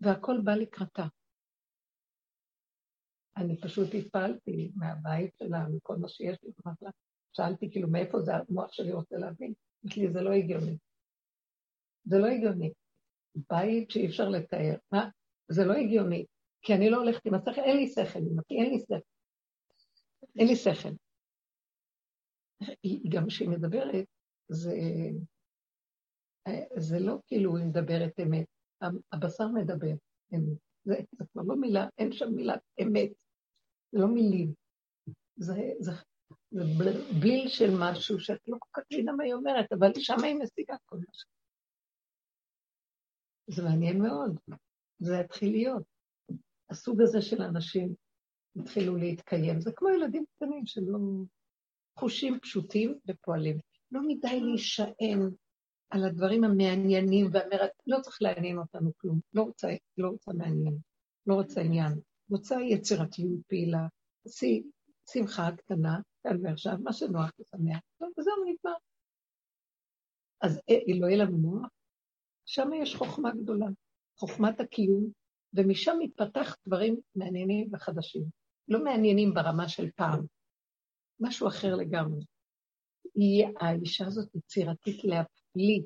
והכל בא לקראתה. אני פשוט התפעלתי מהבית שלה, מכל מה שיש לי, אמרתי לה, שאלתי כאילו מאיפה זה המוח שלי רוצה להבין, אמרתי לי, זה לא הגיוני. זה לא הגיוני. בית שאי אפשר לתאר, מה? זה לא הגיוני, כי אני לא הולכת עם השכל, אין לי שכל, אין לי שכל. אין לי שכל. גם כשהיא מדברת, זה, זה לא כאילו היא מדברת אמת, הבשר מדבר אמת. זה, זה כבר לא מילה, אין שם מילת אמת, זה לא מילים. זה, זה בליל של משהו שאת לא כל כך מבינה מה היא אומרת, אבל שם היא משיגה כל מה. זה מעניין מאוד, זה יתחיל להיות. הסוג הזה של אנשים התחילו להתקיים. זה כמו ילדים קטנים שלא... חושים פשוטים ופועלים. לא מדי להישען על הדברים המעניינים והמרק... לא צריך לעניין אותנו כלום. לא רוצה, לא רוצה מעניין, לא רוצה עניין. רוצה יצירתיות פעילה. שמחה קטנה, כאן ועכשיו, מה שנוח ושמח. טוב, וזהו, נגמר. אז אה, לא יהיה לנו מוח? שם יש חוכמה גדולה, חוכמת הקיום, ומשם מתפתח דברים מעניינים וחדשים. לא מעניינים ברמה של פעם, משהו אחר לגמרי. היא, האישה הזאת יצירתית להפליא.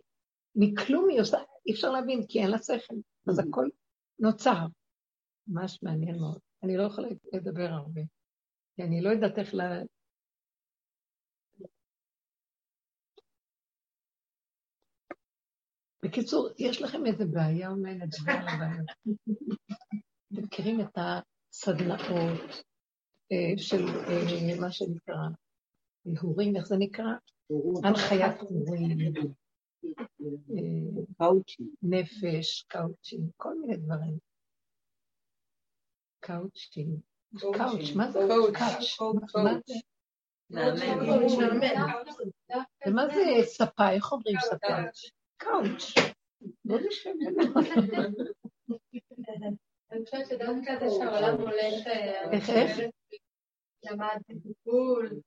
מכלום היא עושה, אי אפשר להבין, כי אין לה שכל, אז הכל נוצר. ממש מעניין מאוד. אני לא יכולה לדבר הרבה, כי אני לא יודעת איך. בקיצור, יש לכם איזה בעיה, אולי נדבר על הבעיות. אתם מכירים את הסדנאות אה, של אה, מה שנקרא הורים, איך זה נקרא? הנחיית הורים, אה, נפש, קאוצ'ים, כל מיני דברים. קאוצ'ים, קאוץ', מה זה קאוץ'? מה? ומה זה ספה? איך אומרים ספה? קאוץ'. לא נשב. אני חושבת שדווקא זה שהעולם הולך... אה, איך, איך? למדתי טיפול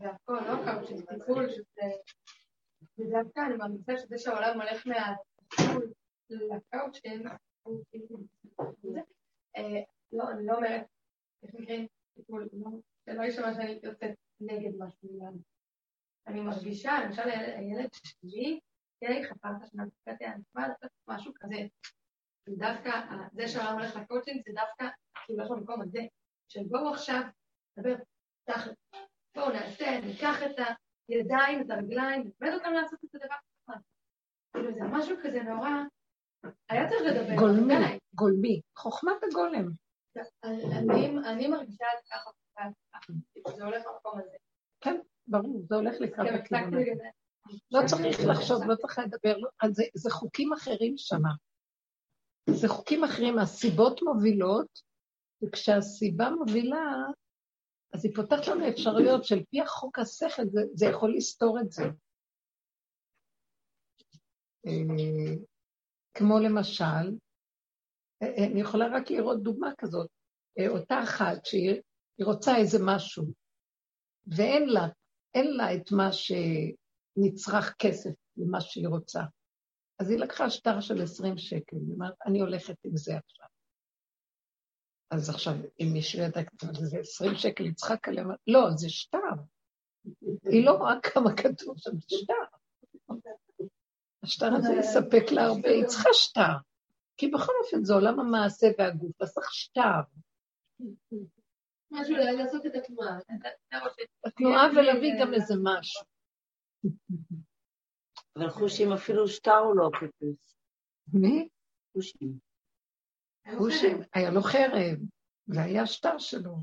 והכל, לא קאוץ' טיפול, שזה... ודווקא אני מרגישה שזה שהעולם הולך מהטיפול לקאוצ'ים, אה, לא, אני לא אומרת, איך נקראים טיפול, לא, שלא יישמע שאני יוצאת נגד משהו, אני מרגישה, למשל הילד שלי, כן, חפרת שנה אני יכולה לעשות משהו כזה. דווקא זה שהעולם הולך לקואוצ'ינג זה דווקא כאילו יש במקום הזה, של בואו עכשיו, נדבר, בואו נעשה, ניקח את הידיים, את הרגליים, נלמד אותם לעשות את הדבר הזה. כאילו זה משהו כזה נורא, היה צריך לדבר. גולמי, גולמי, חוכמת הגולם. אני מרגישה את זה ככה, זה הולך למקום הזה. כן, ברור, זה הולך לקראת הכיוון הזה. לא צריך לחשוב, לא צריך לדבר, זה, זה חוקים אחרים שם. זה חוקים אחרים, הסיבות מובילות, וכשהסיבה מובילה, אז היא פותחת לנו אפשרויות של פי החוק השכל, זה, זה יכול לסתור את זה. אה, כמו למשל, אה, אה, אני יכולה רק לראות דוגמה כזאת, אותה אחת שהיא רוצה איזה משהו, ואין לה, אין לה את מה שנצרך כסף למה שהיא רוצה. אז היא לקחה שטר של 20 שקל, היא אומרת, אני הולכת עם זה עכשיו. אז עכשיו, אם מישהו ידע זה 20 שקל, יצחק עליהם, לא, זה שטר. היא לא רואה כמה כתוב שם, זה שטר. השטר הזה יספק לה הרבה, היא צריכה שטר. כי בכל אופן זה עולם המעשה והגוף, אז צריך שטר. משהו לעשות את התנועה. התנועה ולהביא גם איזה משהו. אבל חושים אפילו שטר הוא לא חיפש. מי? חושים. חושים, היה לו חרב, זה היה שטר שלו.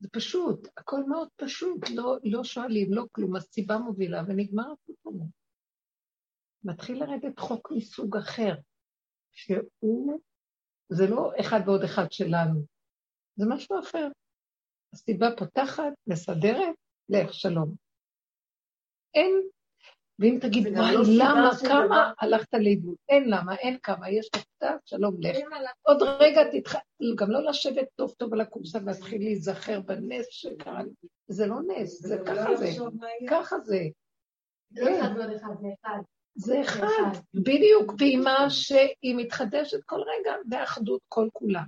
זה פשוט, הכל מאוד פשוט, לא, לא שואלים, לא כלום, הסיבה מובילה ונגמר הסיפור. מתחיל לרדת חוק מסוג אחר, שהוא, זה לא אחד ועוד אחד שלנו, זה משהו אחר. הסיבה פותחת, מסדרת, לך שלום. אין ואם תגיד, וואי, לא למה, כמה הלכת לאיבוד? אין למה, אין כמה, יש קצת, שלום לך. עוד רגע תתח... גם לא לשבת טוב טוב על הקורסה ולהתחיל להיזכר בנס שקרה לי. זה לא נס, זה ככה זה, ככה זה. זה אחד, בדיוק פעימה שהיא מתחדשת כל רגע באחדות כל כולה.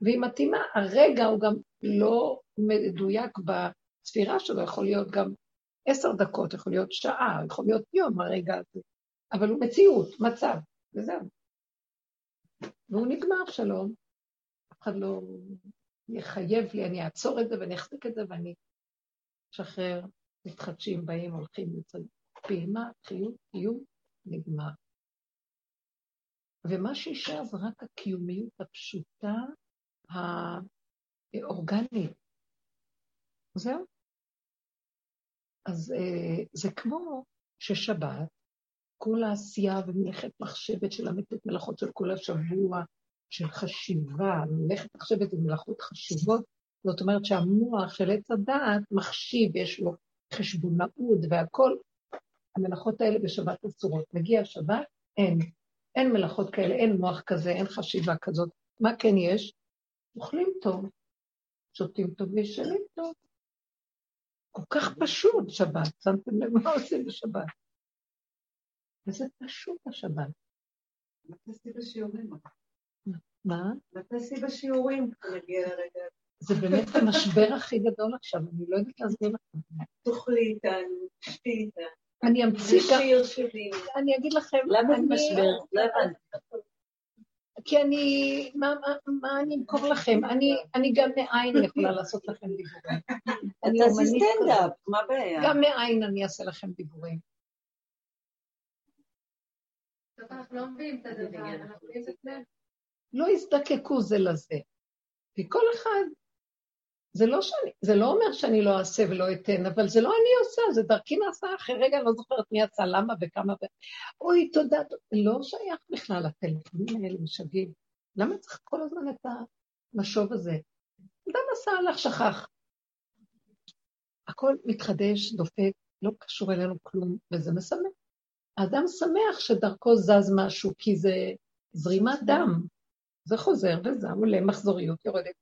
והיא מתאימה, הרגע הוא גם לא מדויק בספירה שלו, יכול להיות גם עשר דקות, יכול להיות שעה, יכול להיות יום הרגע הזה, אבל הוא מציאות, מצב, וזהו. והוא נגמר שלום, אף אחד לא יחייב לי, אני אעצור את זה ואני אחזיק את זה ואני אשחרר, מתחדשים, באים, הולכים, יוצאים. פעימה, חיות, קיום, נגמר. ומה שישאר זה רק הקיומיות הפשוטה, האורגנית. זהו. אז אה, זה כמו ששבת, כל העשייה ומלאכת מחשבת של המתת מלאכות של כל השבוע, של חשיבה, מלאכת מחשבת ומלאכות חשובות, זאת אומרת שהמוח של עץ הדעת מחשיב, יש לו חשבונאות והכל, המלאכות האלה בשבת אסורות. מגיע השבת, אין. אין מלאכות כאלה, אין מוח כזה, אין חשיבה כזאת. מה כן יש? אוכלים טוב, שותים טוב וישנים טוב. כל כך פשוט שבת, שמתם לב מה עושים בשבת. וזה פשוט השבת. מה תעשי בשיעורים? מה? תעשי בשיעורים נגיע לרגע זה באמת המשבר הכי גדול עכשיו, אני לא יודעת להסביר לכם. תאכלי איתנו, תשתי איתנו. אני אמציא גם... אני אגיד לכם... למה משבר? לא הבנתי. כי אני, מה, מה, מה אני אמכור לכם? אני, אני גם מאין יכולה לעשות לכם דיבורים. אני תעשי סטנדאפ, מה הבעיה? גם מאין אני אעשה לכם דיבורים. לא יזדקקו זה לזה. כי כל אחד, זה לא, שאני, זה לא אומר שאני לא אעשה ולא אתן, אבל זה לא אני עושה, זה דרכי נעשה אחרי רגע, אני לא זוכרת מי עשה, למה וכמה ו... אוי, תודה, לא שייך בכלל, הטלפונים האלה משגעים. למה צריך כל הזמן את המשוב הזה? אדם עשה, הלך, שכח. הכל מתחדש, דופק, לא קשור אלינו כלום, וזה משמח. האדם שמח שדרכו זז משהו, כי זה זרימת דם. זה חוזר וזם, עולה מחזוריות, יורדת.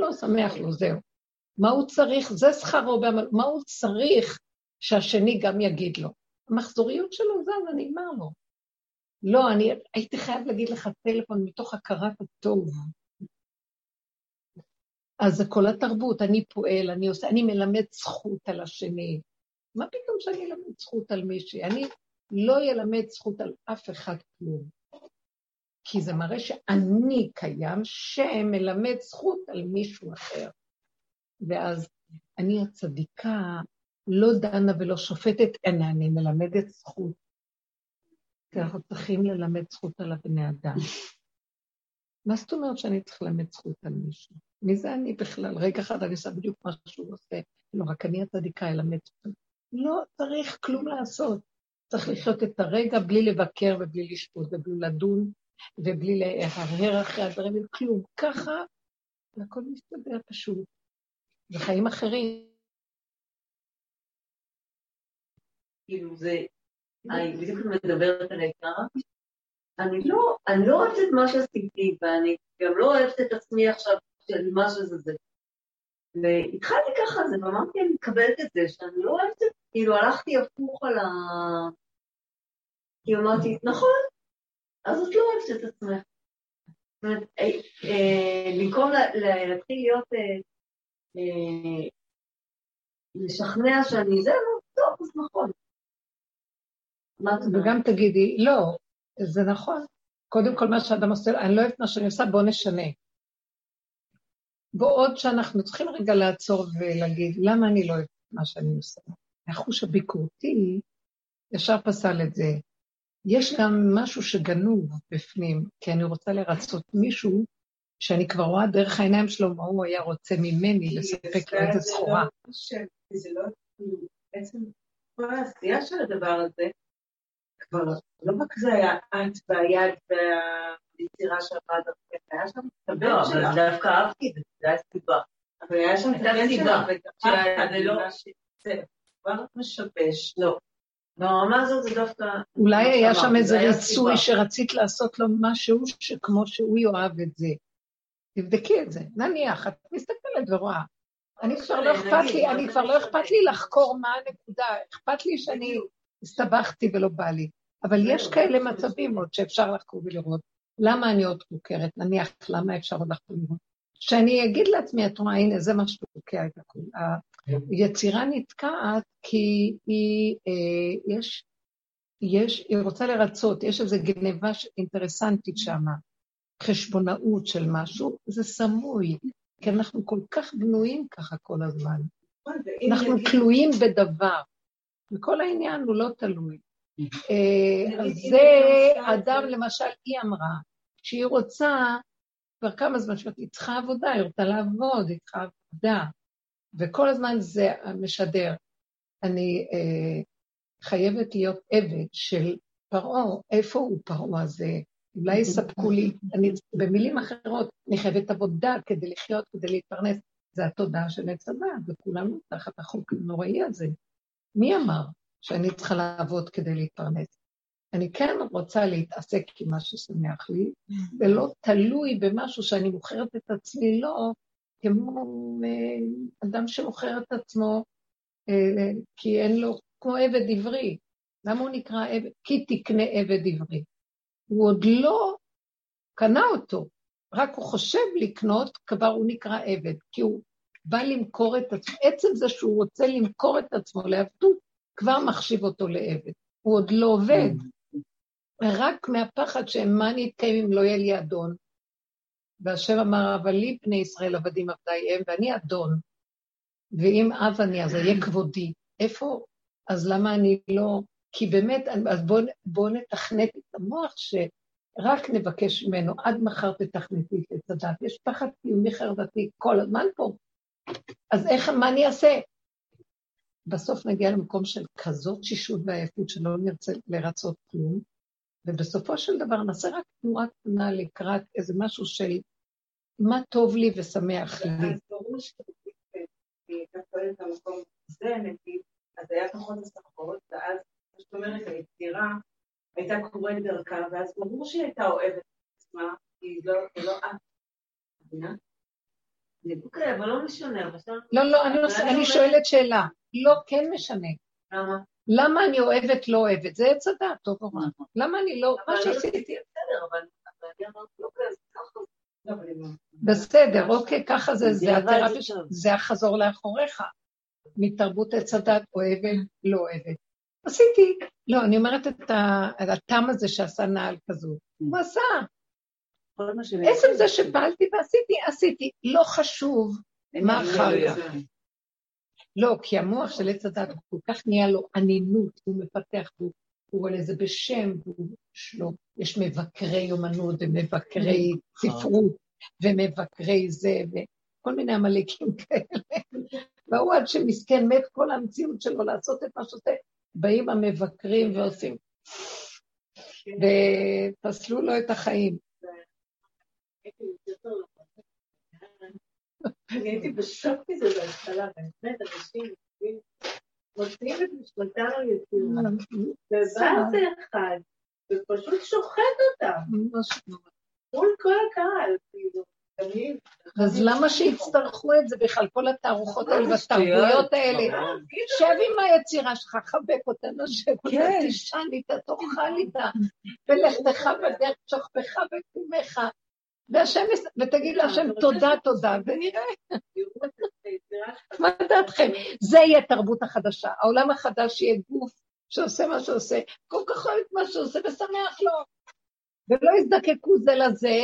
לו, שמח לו, זהו. מה הוא צריך? זה שכרו בעמל, מה הוא צריך שהשני גם יגיד לו? המחזוריות שלו זזה, נגמר לו. לא, אני הייתי חייב להגיד לך טלפון מתוך הכרת הטוב. אז זה כל התרבות, אני פועל, אני עושה, אני מלמד זכות על השני. מה פתאום שאני אלמד זכות על מישהי? אני לא אלמד זכות על אף אחד כלום. כי זה מראה שאני קיים, שמלמד זכות על מישהו אחר. ואז אני הצדיקה, לא דנה ולא שופטת, אלא אני מלמדת זכות. כי אנחנו צריכים ללמד זכות על הבני אדם. מה זאת אומרת שאני צריך ללמד זכות על מישהו? מי זה אני בכלל? רגע אחד אני עושה בדיוק מה שהוא עושה. לא, רק אני הצדיקה אלמד זכות. לא צריך כלום לעשות. צריך לחיות את הרגע בלי לבקר ובלי לשפוט ובלי לדון ובלי להרהר אחרי הדברים, כלום. ככה, והכל מסתדר פשוט. זה חיים אחרים. כאילו זה, אני בדיוק מדברת על העיקר, אני לא, אני לא אוהבת את מה שעשיתי, ואני גם לא אוהבת את עצמי עכשיו של מה שזה זה. והתחלתי ככה, אז אמרתי, אני מקבלת את זה, שאני לא אוהבת את, כאילו הלכתי הפוך על ה... כי אמרתי, נכון, אז את לא אוהבת את עצמך. זאת אומרת, אה, אה, במקום להתחיל להיות, אה, לשכנע שאני זה, טוב, אז נכון. וגם תגידי, לא, זה נכון. קודם כל מה שאדם עושה, אני לא אוהבת מה שאני עושה, בואו נשנה. בעוד שאנחנו צריכים רגע לעצור ולהגיד, למה אני לא אוהבת מה שאני עושה? החוש הביקורתי ישר פסל את זה. יש גם משהו שגנוב בפנים, כי אני רוצה לרצות מישהו שאני כבר רואה דרך העיניים שלו מה הוא היה רוצה ממני לספק לו איזה סחורה. זה לא, בעצם כל העשייה של הדבר הזה, כבר לא רק זה היה את והיד והיצירה של הוועד דרכך, היה שם את הבן לא, שלך. לא, אבל דווקא אהבתי את זה, זה היה סיבה. אבל היה שם את הבן שלך, זה לא... זה כבר משבש. לא. ברמה הזאת זה דווקא... אולי היה שם איזה ריצוי שרצית לעשות לו משהו שכמו שהוא יאהב את זה. תבדקי את זה. נניח, את מסתכלת ורואה. אני כבר לא אכפת לי, אני כבר לא אכפת לי לחקור מה הנקודה, אכפת לי שאני הסתבכתי ולא בא לי. אבל יש כאלה מצבים עוד שאפשר לחקור ולראות. למה אני עוד חוקרת? נניח, למה אפשר עוד לחקור ולראות? שאני אגיד לעצמי, את רואה, הנה, זה מה שתוקע את הכול. היצירה נתקעת כי היא, אה, יש, יש, היא רוצה לרצות, יש איזו גניבה אינטרסנטית שם, חשבונאות של משהו, זה סמוי, כי אנחנו כל כך בנויים ככה כל הזמן. אנחנו תלויים בדבר, וכל העניין הוא לא תלוי. אה, זה אדם, למשל, היא אמרה, שהיא רוצה, כבר כמה זמן שהיא צריכה עבודה, היא רוצה לעבוד, היא צריכה עבודה. וכל הזמן זה משדר. אני אה, חייבת להיות עבד של פרעה, איפה הוא פרעה הזה? אולי יספקו לי, אני, במילים אחרות, אני חייבת עבודה כדי לחיות, כדי להתפרנס. זה התודעה של עץ הדת, וכולנו תחת החוק הנוראי הזה. מי אמר שאני צריכה לעבוד כדי להתפרנס? אני כן רוצה להתעסק עם מה ששמח לי, ולא תלוי במשהו שאני מוכרת את עצמי, לא, כמו אה, אדם שמוכר את עצמו אה, כי אין לו, כמו עבד עברי. למה הוא נקרא עבד? כי תקנה עבד עברי. הוא עוד לא קנה אותו, רק הוא חושב לקנות, כבר הוא נקרא עבד, כי הוא בא למכור את עצמו. עצם זה שהוא רוצה למכור את עצמו לעבדות, כבר מחשיב אותו לעבד. הוא עוד לא עובד. רק מהפחד שמה אני אתקיים אם לא יהיה לי אדון, והשם אמר, אבל לי בני ישראל עבדים עבדי הם, ואני אדון, ואם אב אני, אז אהיה כבודי. איפה? אז למה אני לא... כי באמת, אז בואו בוא נתכנת את המוח שרק נבקש ממנו, עד מחר תתכנתי את הדת. יש פחד קיומי חרדתי כל הזמן פה. אז איך, מה אני אעשה? בסוף נגיע למקום של כזאת שישות ועייפות שלא נרצה לרצות כלום, ובסופו של דבר נעשה רק תנועה קטנה לקראת איזה משהו של מה טוב לי ושמח לי. אז ברור שהייתה פועלת במקום הזה, נגיד, אז היה פחות הסחות, ואז, זאת אומרת, היצירה הייתה קורית דרכה, ואז ברור שהיא הייתה אוהבת את עצמה, כי לא, זה לא את. מבינה? אוקיי, אבל לא משנה. לא, לא, אני, שואלת שאלה. לא, כן משנה. למה? למה אני אוהבת, לא אוהבת? זה עץ הדעת, טוב או רע. למה אני לא... מה שעשיתי... בסדר, אבל אני אמרתי, אוקיי, אז ככה. לא, בסדר, אוקיי, ככה זה, זה התרפיה, זה החזור לאחוריך. מתרבות עץ הדת, אוהבת, לא אוהבת. עשיתי, לא, אני אומרת את ה- את הטעם הזה שעשה נעל כזו. הוא עשה. עצם זה שפעלתי ועשיתי, עשיתי. לא חשוב מה אחר כך. לא, כי המוח של עץ הדת כל כך נהיה לו אנינות, הוא מפתח, הוא הוא רואה לזה בשם, יש לו, יש מבקרי אומנות ומבקרי ספרות ומבקרי זה, וכל מיני עמלקים כאלה. והוא עד שמסכן מת כל המציאות שלו לעשות את מה שעושה, באים המבקרים ועושים, ופסלו לו את החיים. אני הייתי בשוק מזה בהתחלה, באמת, אנשים מוציאים את משפטם על יצירה. ובא איזה אחד, ופשוט שוחט אותם, מול כל הקהל, כאילו, תמיד. אז למה שיצטרכו את זה בכלל, כל התערוכות האלה והתרבויות האלה? שב עם היצירה שלך, חבק אותה, נשק אותה. תשען איתה, תאכל איתה, ולכתך בדרך שוכבך וקומך, ותגיד להשם תודה, תודה, ונראה. מה דעתכם? זה יהיה תרבות החדשה. העולם החדש יהיה גוף שעושה מה שעושה, כל כך אוהב את מה שעושה ושמח לו. ולא יזדקקו זה לזה,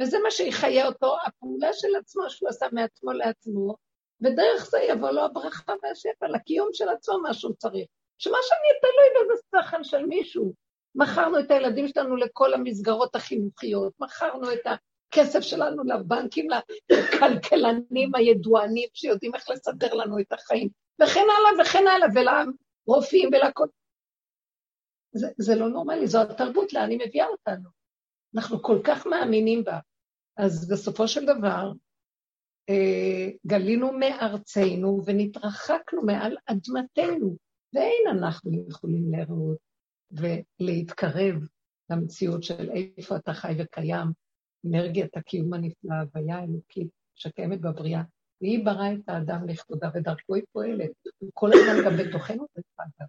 וזה מה שיחיה אותו, הפעולה של עצמו שהוא עשה מעצמו לעצמו, ודרך זה יבוא לו הברכה והשפע, לקיום של עצמו מה שהוא צריך. שמה שאני תלוי בזה שכל של מישהו. מכרנו את הילדים שלנו לכל המסגרות החינוכיות, מכרנו את הכסף שלנו לבנקים, לכלכלנים הידוענים שיודעים איך לסדר לנו את החיים, וכן הלאה וכן הלאה, ולרופאים ולכל... זה, לא נורמלי, זו התרבות, לאן היא מביאה אותנו. אנחנו כל כך מאמינים בה. אז בסופו של דבר, אה, גלינו מארצנו ונתרחקנו מעל אדמתנו, ואין אנחנו יכולים להראות ולהתקרב למציאות של איפה אתה חי וקיים, אנרגיית הקיום הנפלא, הוויה האלוקית שקיימת בבריאה, והיא בראה את האדם לכבודה, ודרכו היא פועלת. כל הזמן גם בתוכנו, דרך אגב.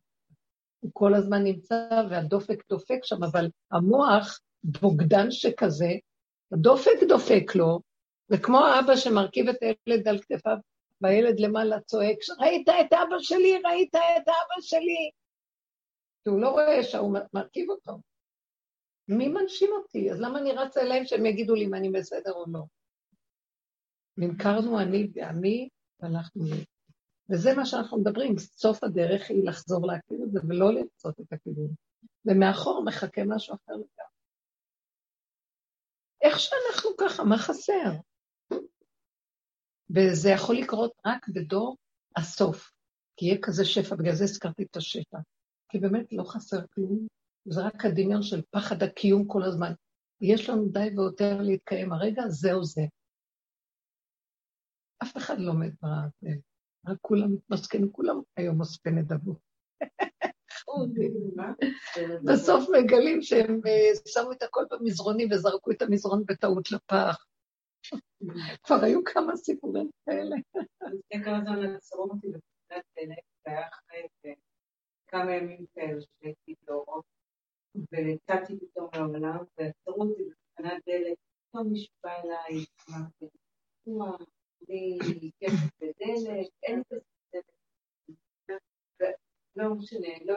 הוא כל הזמן נמצא והדופק דופק שם, אבל המוח, בוגדן שכזה, הדופק דופק לו, וכמו האבא שמרכיב את הילד על כתפיו, והילד למעלה צועק, ראית את אבא שלי, ראית את אבא שלי. כי הוא לא רואה שהוא מרכיב אותו. מי מנשים אותי? אז למה אני רצה אליהם שהם יגידו לי אם אני בסדר או לא? נמכרנו אני ועמי, והלכנו לי. וזה מה שאנחנו מדברים, סוף הדרך היא לחזור להכיר את זה ולא לרצות את הכיוון. ומאחור מחכה משהו אחר לגמרי. איך שאנחנו ככה, מה חסר? וזה יכול לקרות רק בדור הסוף, כי יהיה כזה שפע, בגלל זה הזכרתי את השפע. כי באמת לא חסר כלום, זה רק הדמיון של פחד הקיום כל הזמן. יש לנו די ויותר להתקיים הרגע, זהו זה. אף אחד לא מת בזה, רק כולם מתמסכנים, כולם היום מספי נדבות. בסוף מגלים שהם אה, שמו את הכל במזרונים וזרקו את המזרון בטעות לפח. כבר היו כמה סיפורים כאלה. לפני כמה זמן עצרו אותי בתחילת נפט, היה אחרי כמה ימים כאלה שהייתי באורות, ויצאתי פתאום לעולם, ועצרו אותי בתחנת דלק, פתאום בא אליי, אמרתי, וואו, לי כסף בדלק, אין בדלק. לא משנה, לא.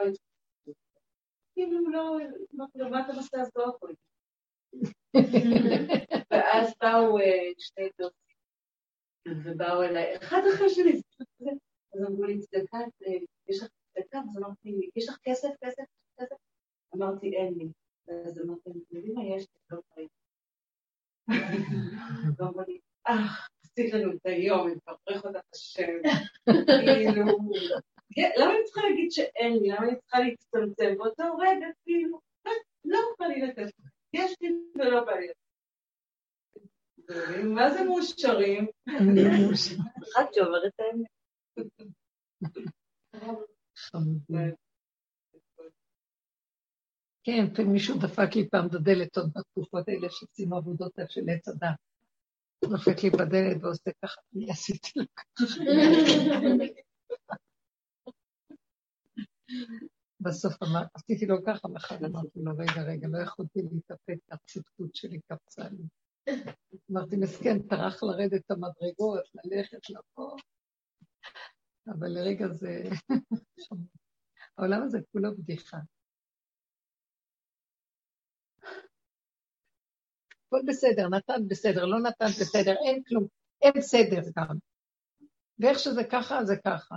כאילו, לא, מה אתה עושה אז לא יכול. ואז באו אה, שני דוסים, ובאו אליי, אחד אחרי שני, אז אמרו לי, צדקה, אה, יש לך צדקה? אז אמרתי, יש לך כסף, כסף, כסף? אמרתי, אין לי. אז אמרתי, אתם יודעים מה יש לי? לא צריך. ואמרו לי, אה, עשית לנו את היום, מברך אותך השם. כאילו, למה אני צריכה להגיד שאין לי? למה אני צריכה להצטמצם? באותו רגע, כאילו, לא בא לי לתת. יש לי ולא בא לי לתת. מה זה מאושרים? אחת שאומרת את האמת. כן, ומישהו דפק לי פעם בדלת עוד בתקופות האלה שעשינו עבודות של עץ הדת. דופק לי בדלת ועושה ככה, אני עשיתי לו ככה. בסוף עשיתי לו ככה, ואחר אמרתי לו, רגע, רגע, לא יכולתי להתאפק, הצדקות שלי קפצה לי. אמרתי, מסכן, טרח לרדת את המדרגות, ללכת לפה, אבל לרגע זה... העולם הזה כולו בדיחה. הכל בסדר, נתן בסדר, לא נתן בסדר, אין כלום, אין סדר גם. ואיך שזה ככה, זה ככה.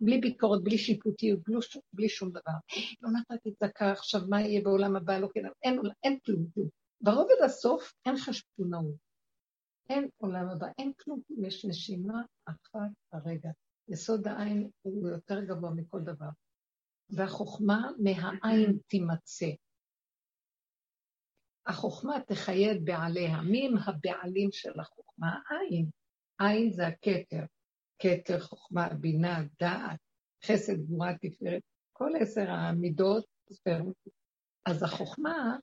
בלי ביקורת, בלי שיפוטיות, בלי, בלי שום דבר. לא נתתי צדקה, עכשיו מה יהיה בעולם הבא, לא כן, אין, אין כלום, כלום. ברובד הסוף אין חשבונאות. אין עולם הבא, אין כלום, יש נשימה אחת הרגע. יסוד העין הוא יותר גבוה מכל דבר. והחוכמה מהעין תימצא. החוכמה תחיה את בעליה. מי הם הבעלים של החוכמה? העין. עין זה הכתר. כתר, חוכמה, בינה, דעת, חסד, גבורה, תפארת. כל עשר המידות, אז החוכמה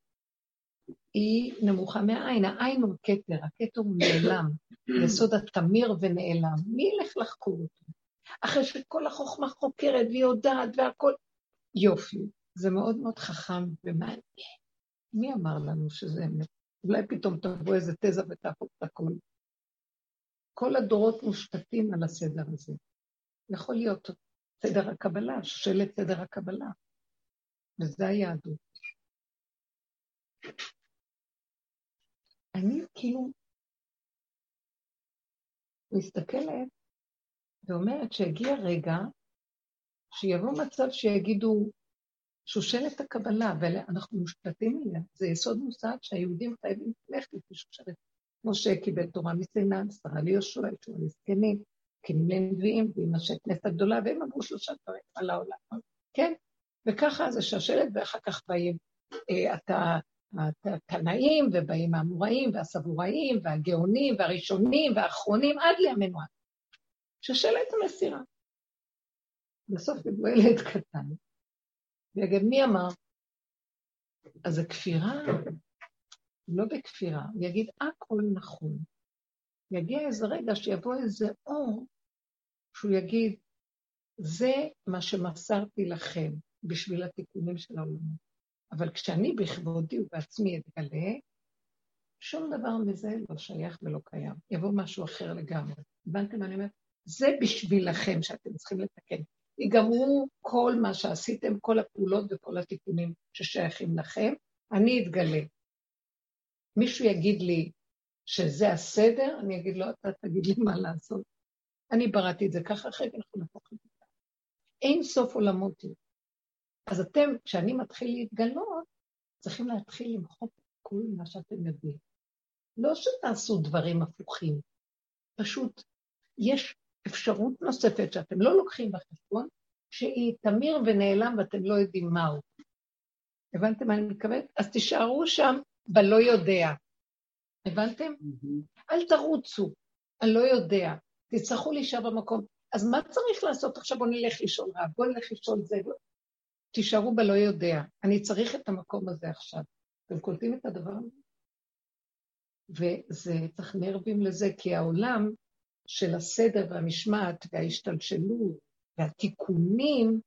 היא נמוכה מהעין. העין הוא כתר, הכתר הוא נעלם, יסוד התמיר ונעלם. מי ילך לחקור אותו? אחרי שכל החוכמה חוקרת והיא יודעת והכל, יופי. זה מאוד מאוד חכם ומעניין. מי אמר לנו שזה אמת? אולי פתאום תבוא איזה תזה ותהפוך את הכול. כל הדורות מושתתים על הסדר הזה. יכול להיות סדר הקבלה, שושלת סדר הקבלה. וזה היהדות. אני כאילו מסתכלת ואומרת שהגיע רגע שיבוא מצב שיגידו, שושלת הקבלה, ואנחנו מושתתים עליה, זה יסוד מוסד שהיהודים חייבים ללכת לפי שושלת. משה קיבל תורה מסיני, שרה ליהושע, ישוע לזקנים, כנים לנביאים, ועם אנשי כנסת הגדולה, והם אמרו שלושה דברים על העולם. כן? וככה זה שושלת, ואחר כך באים אה, התנאים, ובאים האמוראים, והסבוראים, והגאונים, והראשונים, והאחרונים, עד לימינו. שושלת המסירה. בסוף ילד קטן, ויגיד, מי אמר? אז זה כפירה? לא בכפירה, הוא יגיד, הכל נכון. יגיע איזה רגע שיבוא איזה אור, שהוא יגיד, זה מה שמסרתי לכם בשביל התיקונים של העולם. אבל כשאני בכבודי ובעצמי אתגלה, שום דבר מזה לא שייך ולא קיים. יבוא משהו אחר לגמרי. הבנתם מה אני אומרת? זה בשבילכם שאתם צריכים לתקן. ייגמרו כל מה שעשיתם, כל הפעולות וכל התיקונים ששייכים לכם, אני אתגלה. מישהו יגיד לי שזה הסדר, אני אגיד לו, אתה תגיד לי מה לעשות. אני בראתי את זה ככה, אחרי זה אנחנו נהפוך את זה. אין סוף עולמות. אז אתם, כשאני מתחיל להתגלות, צריכים להתחיל למחוק כל מה שאתם יודעים. לא שתעשו דברים הפוכים, פשוט יש אפשרות נוספת שאתם לא לוקחים בחשבון, שהיא תמיר ונעלם ואתם לא יודעים מהו. הבנתם מה אני מתכוונת? אז תישארו שם בלא יודע. הבנתם? Mm-hmm. אל תרוצו, אני לא יודע. תצטרכו להישאר במקום. אז מה צריך לעשות עכשיו? בואו נלך לשאול רב, בואו נלך לשאול זה. תישארו בלא יודע. אני צריך את המקום הזה עכשיו. אתם קולטים את הדבר הזה? וזה, צריך נרבים לזה, כי העולם של הסדר והמשמעת וההשתלשלות והתיקונים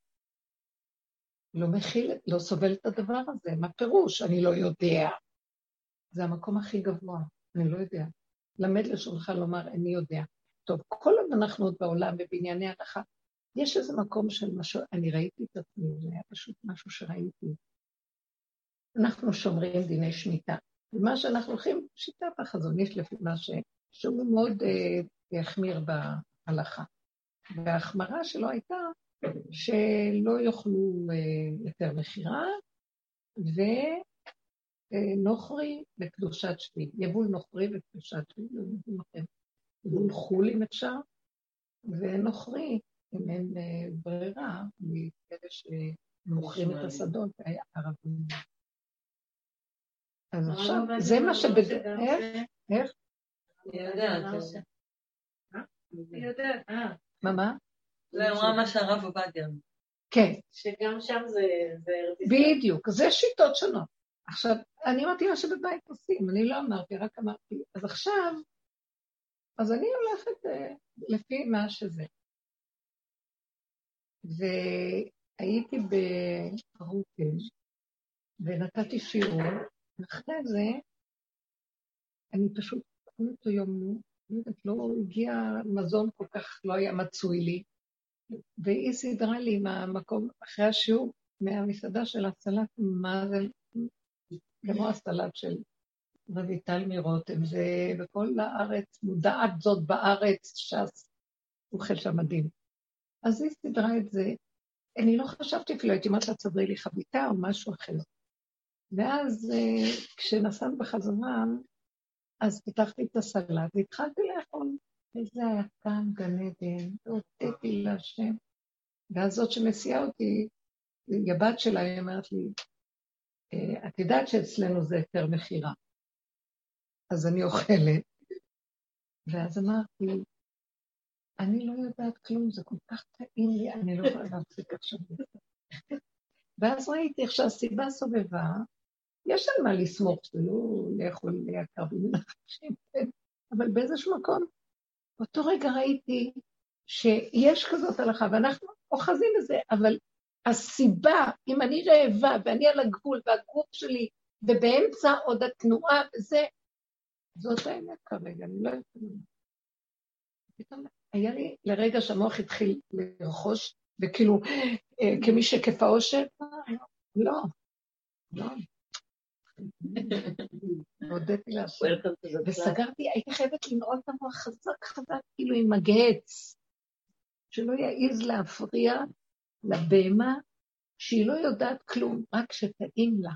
לא מכיל, לא סובל את הדבר הזה. מה פירוש? אני לא יודע. זה המקום הכי גבוה, אני לא יודע. למד לשונך לומר, אני יודע. טוב, כל עוד אנחנו עוד בעולם ובענייני הלכה, יש איזה מקום של משהו, אני ראיתי את עצמי, זה היה פשוט משהו שראיתי. אנחנו שומרים דיני שמיטה. ומה שאנחנו הולכים, שיטת החזון איש לפי מה ש... שהוא מאוד אה, יחמיר בהלכה. וההחמרה שלו הייתה שלא יאכלו אה, יותר מכירה, ונוכרי בקדושת שביעי. יבול נוכרי בקדושת שביעי, יבול חול אם אפשר, ונוכרי, אם אין אה, ברירה, מכאלה שמוכרים את השדות, הערבים. אז עכשיו, זה מה שבדרך... איך? אני יודעת. אני יודעת. מה, מה? זה אמרה מה שהרב עובדיה. אמר. כן, שגם שם זה. בדיוק. זה שיטות שונות. עכשיו, אני אמרתי מה שבבית עושים, אני לא אמרתי, רק אמרתי. אז עכשיו, אז אני הולכת אה, לפי מה שזה. והייתי ברותם, ונתתי שיעור, ואחרי זה, אני פשוט, באותו יום, נו, לא יודעת, לא הגיע מזון כל כך, לא היה מצוי לי, והיא סידרה לי מהמקום, אחרי השיעור, מהמסעדה של הסלט, מה זה, כמו הסלט של רויטל מרותם, זה בכל הארץ, מודעת זאת בארץ, ש"ס, אוכל שם מדהים. אז היא סידרה את זה, אני לא חשבתי אפילו, הייתי אומרת לה, תסדרי לי חביתה או משהו אחר. ואז אה, כשנסענו בחזרה, אז פיתחתי את הסלט והתחלתי לאכול. וזה היה כאן גן עדן, והודיתי להשם. ואז זאת שמסיעה אותי, היא הבת שלה, היא אומרת לי, "אה, את יודעת שאצלנו זה היתר מכירה. אז אני אוכלת, ואז אמרתי, אני לא יודעת כלום, זה כל כך טעים לי, אני לא יכולה להפסיק עכשיו. ואז ראיתי איך שהסיבה סובבה, יש על מה לסמוך, זה לא לאכול יקר במנחשים, אבל באיזשהו מקום, באותו רגע ראיתי שיש כזאת הלכה, ואנחנו אוחזים בזה, אבל הסיבה, אם אני רעבה ואני על הגבול והגוף שלי, ובאמצע עוד התנועה וזה, זאת האמת כרגע, אני לא יודעת. פתאום היה לי לרגע שהמוח התחיל לרכוש, וכאילו, אה, כמי שכיף האושר, לא, לא. הודיתי להשם. וסגרתי, הייתי חייבת לנעול את המוח חזק חזק, כאילו עם מגהץ, שלא יעז להפריע לבהמה שהיא לא יודעת כלום, רק שטעים לה.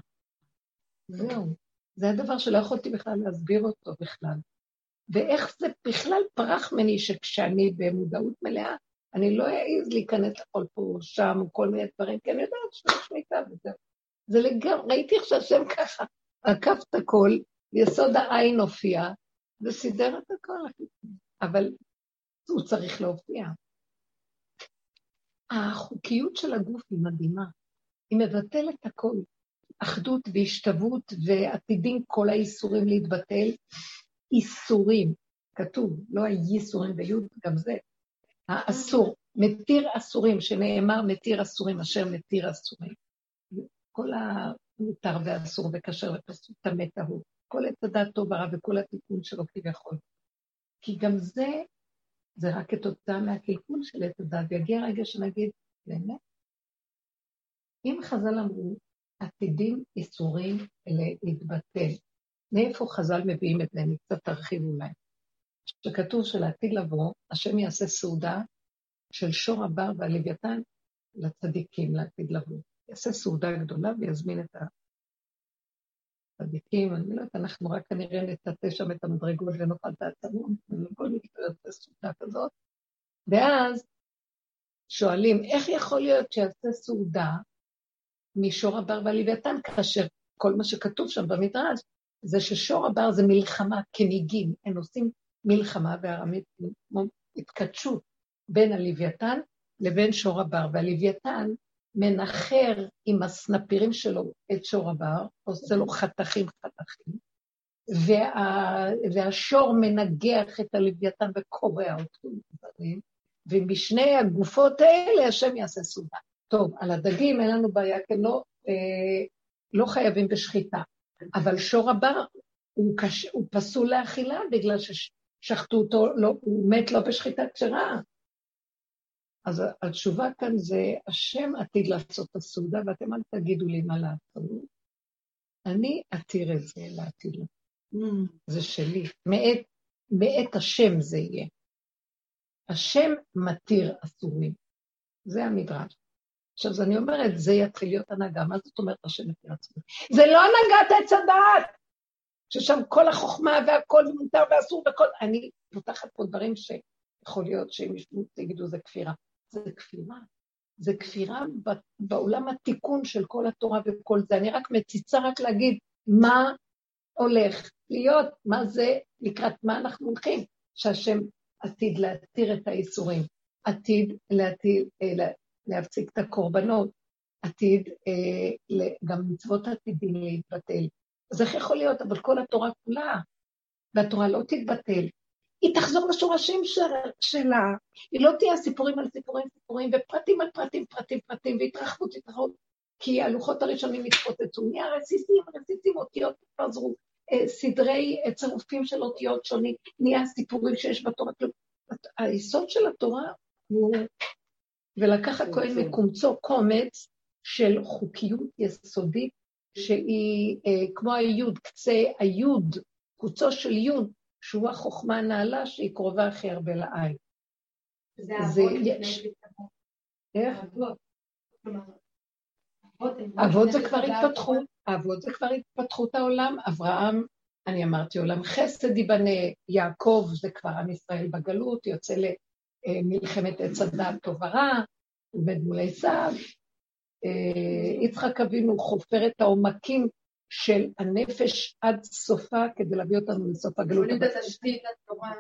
זהו. זה הדבר שלא יכולתי בכלל להסביר אותו בכלל. ואיך זה בכלל פרח ממני שכשאני במודעות מלאה, אני לא אעז להיכנס לכל פה או שם או כל מיני דברים, כי אני יודעת שיש שליטה וזהו. זה לגמרי, ראיתי איך שהשם ככה עקף את הכל, יסוד העין הופיע, וסידר את הכל. אבל הוא צריך להופיע. החוקיות של הגוף היא מדהימה. היא מבטלת הכל. אחדות והשתוות ועתידים כל האיסורים להתבטל. איסורים, כתוב, לא הייסורים ויוד, גם זה. האסור, מתיר אסורים, שנאמר מתיר אסורים אשר מתיר אסורים. כל המותר והאסור וכשר ופסוק טמא טהור. כל עץ הדעת טוב ורע וכל התיקון שלו כביכול. כי גם זה, זה רק כתוצאה מהקלקול של עץ הדעת, ויגיע רגע שנגיד, באמת, אם חז"ל אמרו, עתידים איסורים להתבטל, מאיפה חז"ל מביאים את זה? אני קצת ארחיב אולי. שכתוב שלעתיד לבוא, השם יעשה סעודה של שור הבר והלוויתן לצדיקים לעתיד לבוא. יעשה סעודה גדולה ויזמין את הצדיקים, אני לא יודעת, אנחנו רק כנראה נטאטא שם את המדרגות ונאכל את העצמות, וכל מקרה יעשה סעודה כזאת. ואז שואלים, איך יכול להיות שיעשה סעודה משור הבר והלוויתן, כאשר כל מה שכתוב שם במדרש, זה ששור הבר זה מלחמה כניגים, הם עושים מלחמה בארמית, התכתשות בין הלוויתן לבין שור הבר, והלוויתן מנחר עם הסנפירים שלו את שור הבר, עושה לו חתכים חתכים, וה, והשור מנגח את הלוויתן וקורע אותו לדברים, ומשני הגופות האלה השם יעשה סעודה. טוב, על הדגים אין לנו בעיה, כי לא, אה, לא חייבים בשחיטה, אבל שור הבר הוא, קש, הוא פסול לאכילה בגלל ששחטו אותו, לא, הוא מת לא בשחיטה כשרה. אז התשובה כאן זה, השם עתיד לעשות את הסעודה, ואתם אל תגידו לי מה לעשות. אני אתיר את זה לעתיד. זה שלי. מאת, מאת השם זה יהיה. השם מתיר אסורים. זה המדרש. עכשיו, אז אני אומרת, זה יתחיל להיות הנהגה. מה זאת אומרת השם מתיר אסורים? זה לא הנהגת עץ הדעת! ששם כל החוכמה והכל מותר ואסור וכל... אני פותחת פה דברים שיכול להיות שאם ישבו, תגידו, זה כפירה. זה כפירה. זה כפירה בעולם התיקון של כל התורה וכל זה. אני רק מציצה רק להגיד מה הולך. להיות מה זה, לקראת מה אנחנו הולכים, שהשם עתיד להתיר את האיסורים, עתיד להתיר, אה, להפסיק את הקורבנות, עתיד, אה, גם מצוות עתידים להתבטל. אז איך יכול להיות? אבל כל התורה כולה, והתורה לא תתבטל. היא תחזור לשורשים שלה, היא לא תהיה סיפורים על סיפורים סיפורים, ופרטים על פרטים פרטים פרטים, והתרחבות התרחבות, כי הלוחות הראשונים התפוצצו, נהיה רסיסים, רסיסים, אותיות התפזרו, אה, סדרי אה, צירופים של אותיות שונים, נהיה סיפורים שיש בתורה. היסוד של התורה הוא, ולקח הכהן מקומצו קומץ של חוקיות יסודית, שהיא אה, כמו היוד, קצה היוד, קוצו של יוד, שהוא החוכמה הנעלה שהיא קרובה הכי הרבה לעין. זה לפני איך? אבות זה כבר התפתחות, אבות זה כבר התפתחות העולם, אברהם, אני אמרתי עולם חסד ייבנה, יעקב זה כבר עם ישראל בגלות, יוצא למלחמת עץ הדת טוב ורע, עובד מול עשיו, אה, יצחק אבינו חופר את העומקים של הנפש עד סופה כדי להביא אותנו לסוף הגלות. בונים את התשתית התורה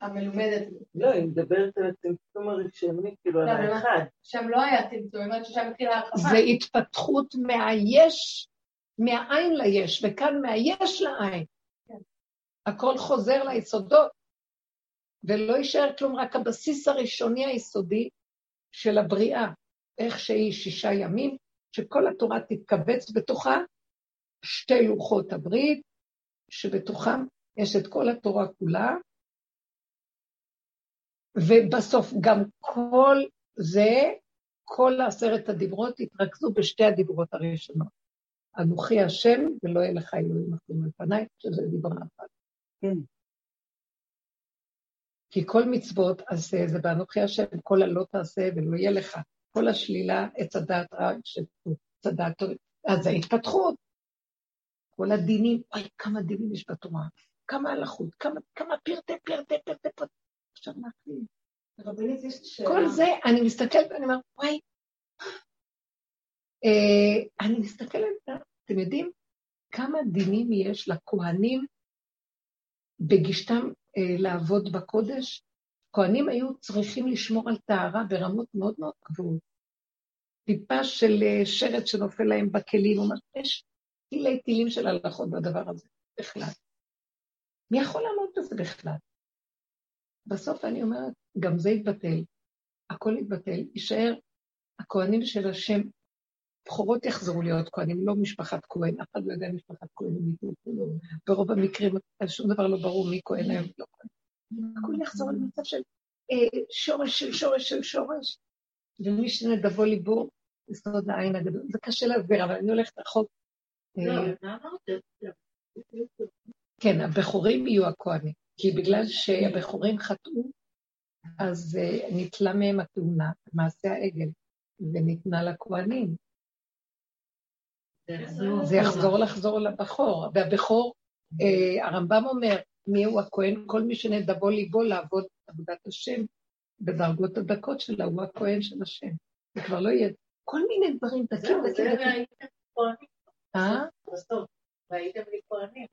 המלומדת. לא, היא מדברת על הצמצום הראשוני, כאילו על לא, האחד. שם לא היה צמצום, היא אומרת ששם התחילה הרחבה. זה התפתחות מהיש, מהעין ליש, וכאן מהיש לעין. כן. הכל חוזר ליסודות, ולא יישאר כלום, רק הבסיס הראשוני היסודי של הבריאה, איך שהיא שישה ימים, שכל התורה תתכווץ בתוכה שתי לוחות הברית, שבתוכם יש את כל התורה כולה, ובסוף גם כל זה, כל עשרת הדיברות התרכזו בשתי הדיברות הראשונות. אנוכי השם ולא יהיה לך אלוהים אחרים לפניי, שזה דיברה אחת. כן. כי כל מצוות עשה זה באנוכי השם, כל הלא תעשה ולא יהיה לך. כל השלילה, עץ הדעת רע, עץ הדעת טוב, אז זה התפתחות. כל הדינים, אוי, כמה דינים יש בתורה, כמה הלכות, כמה, כמה פרטי, פרטי, פרטי, פרטי. עכשיו נתחיל. רבנית, יש שאלה. כל זה, אני מסתכלת ואני אומרת, וואי, אה, אני מסתכלת, אתם יודעים כמה דינים יש לכהנים בגישתם אה, לעבוד בקודש? כהנים היו צריכים לשמור על טהרה ברמות מאוד מאוד גבוהות. טיפה של אה, שרת שנופל להם בכלים, או משהו, יש טילי טילים של הלכות בדבר הזה, בכלל. מי יכול לעמוד בזה בכלל? בסוף אני אומרת, גם זה יתבטל, הכל יתבטל, יישאר הכהנים של השם, בכורות יחזרו להיות כהנים, לא משפחת כהן, אף אחד לא יודע משפחת כהן, ברוב המקרים שום דבר לא ברור מי כהן היום, לא כהן. הכל יחזור למצב של אה, שורש של שורש של שורש, ומי שנדבו ליבו, יסוד העין הגדול. זה קשה להסביר, אבל אני הולכת רחוק. לא, אה, כן, הבכורים יהיו הכהנים, כי בגלל שהבכורים חטאו, אז uh, נתלה מהם התאונה, מעשה העגל, וניתנה לכהנים. זה יחזור לחזור לבכור, והבכור, הרמב"ם אומר, מי הוא הכהן? כל מי שנדבו ליבו לעבוד עבודת השם בדרגות הדקות שלה, הוא הכהן של השם. זה כבר לא יהיה... כל מיני דברים דקים דקים. אה? והייתם לי כהנים.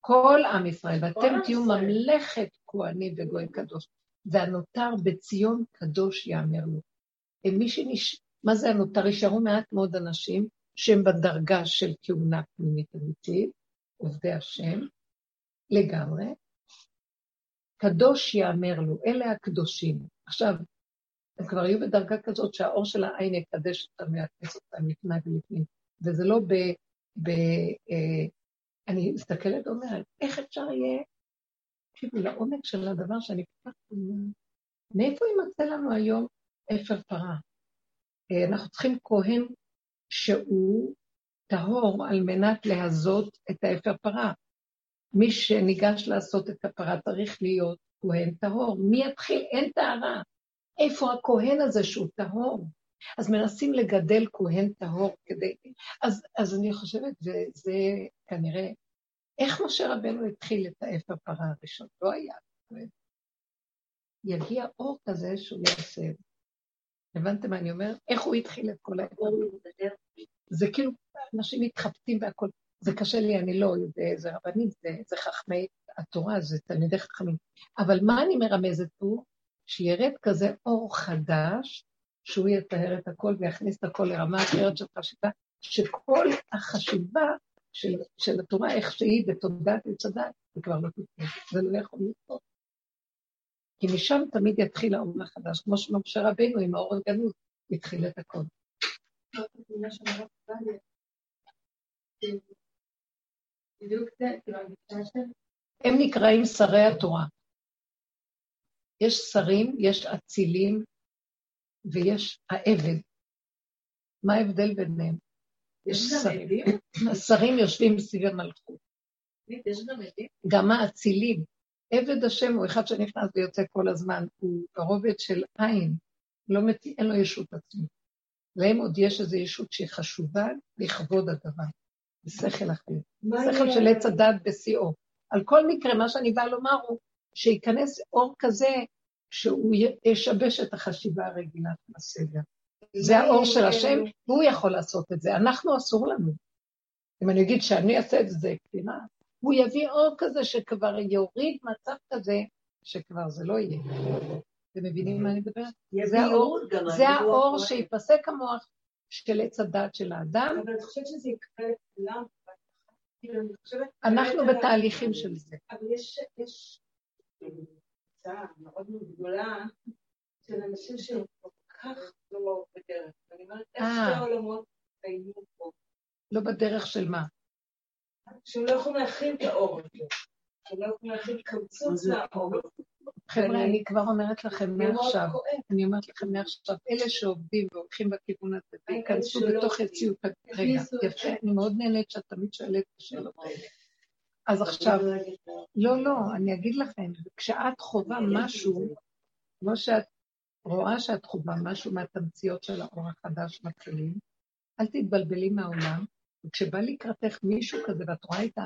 כל עם ישראל, ואתם תהיו ממלכת כהנים וגוי קדוש. והנותר בציון קדוש יאמר לו. מי שנש... מה זה הנותר? יישארו מעט מאוד אנשים שהם בדרגה של כהונה פנימית אמיתית, עובדי השם, לגמרי. קדוש יאמר לו, אלה הקדושים. עכשיו, הם כבר היו בדרגה כזאת שהאור של העין יקדש אותם ויעקס אותם לפני ולפנים, וזה לא ב... ב אה, אני מסתכלת ואומרת, איך אפשר יהיה, תקשיבו, לעומק של הדבר שאני כל כך... מאיפה יימצא לנו היום אפר פרה? אה, אנחנו צריכים כהן שהוא טהור על מנת להזות את האפר פרה. מי שניגש לעשות את הפרה צריך להיות כהן טהור. מי יתחיל? אין טהרה. איפה הכהן הזה שהוא טהור? אז מנסים לגדל כהן טהור כדי... אז, אז אני חושבת, וזה כנראה, איך משה רבנו התחיל את האפר פרה הראשון? לא היה. יגיע אור כזה שהוא יעשה. הבנתם מה אני אומרת? איך הוא התחיל את כל האפר? זה כאילו, אנשים מתחבטים והכול. זה קשה לי, אני לא יודע, זה רבנים, זה, זה חכמי התורה, זה תלמידי חכמים. אבל מה אני מרמזת פה? שירד כזה אור חדש, שהוא יטהר את הכל ויכניס את הכל לרמה אחרת של חשיבה, שכל החשיבה של, של התורה, איך שהיא בתודעת עץ הדת, זה כבר לא תקרה, זה לא יכול לקרות. כי משם תמיד יתחיל האור החדש, כמו שמשה רבינו עם האור הגנוז התחיל את הכל. הם נקראים שרי התורה. יש שרים, יש אצילים ויש העבד. מה ההבדל ביניהם? יש שרים, השרים יושבים סביב המלכות. גם האצילים. עבד השם הוא אחד שנכנס ויוצא כל הזמן, הוא הרובד של עין, לא מת... אין לו ישות עצמית. להם עוד יש איזו ישות שהיא חשובה לכבוד הדבר, בשכל אחר. שכל של עץ הדת בשיאו. על כל מקרה, מה שאני באה לומר הוא שייכנס אור כזה שהוא ישבש את החשיבה הרגילה של הסגר. זה האור של השם, והוא יכול לעשות את זה. אנחנו, אסור לנו. אם אני אגיד שאני אעשה את זה קטינה, הוא יביא אור כזה שכבר יוריד מצב כזה, שכבר זה לא יהיה. אתם מבינים מה אני מדברת? זה האור, זה האור שיפסק המוח של עץ הדת של האדם. אבל אני חושבת שזה יקרה לכולם. כאילו, אנחנו בתהליכים של זה. אבל יש, יש קבוצה מאוד מאוד גדולה של אנשים שהם כל כך לא בדרך. אני אומרת, איך אה. שני העולמות קיימים פה? לא בדרך של מה? שהם לא יכולים להכיל את האור הזה. שהם לא יכולים להכיל קמצוץ מהאור הזה. חבר'ה, אני כבר אומרת לכם מעכשיו. אני אומרת לכם מעכשיו, אלה שעובדים והולכים בכיוון הזה, וייכנסו שלא בתוך. יציאות, רגע, יפה, אני מאוד נהנית שאת תמיד שואלת את השאלות האלה. אז עכשיו, לא, לא, אני אגיד לכם, כשאת חווה משהו, כמו שאת רואה שאת חווה משהו מהתמציות של האור החדש מתחילים, אל תתבלבלי מהעולם, וכשבא לקראתך מישהו כזה ואת רואה את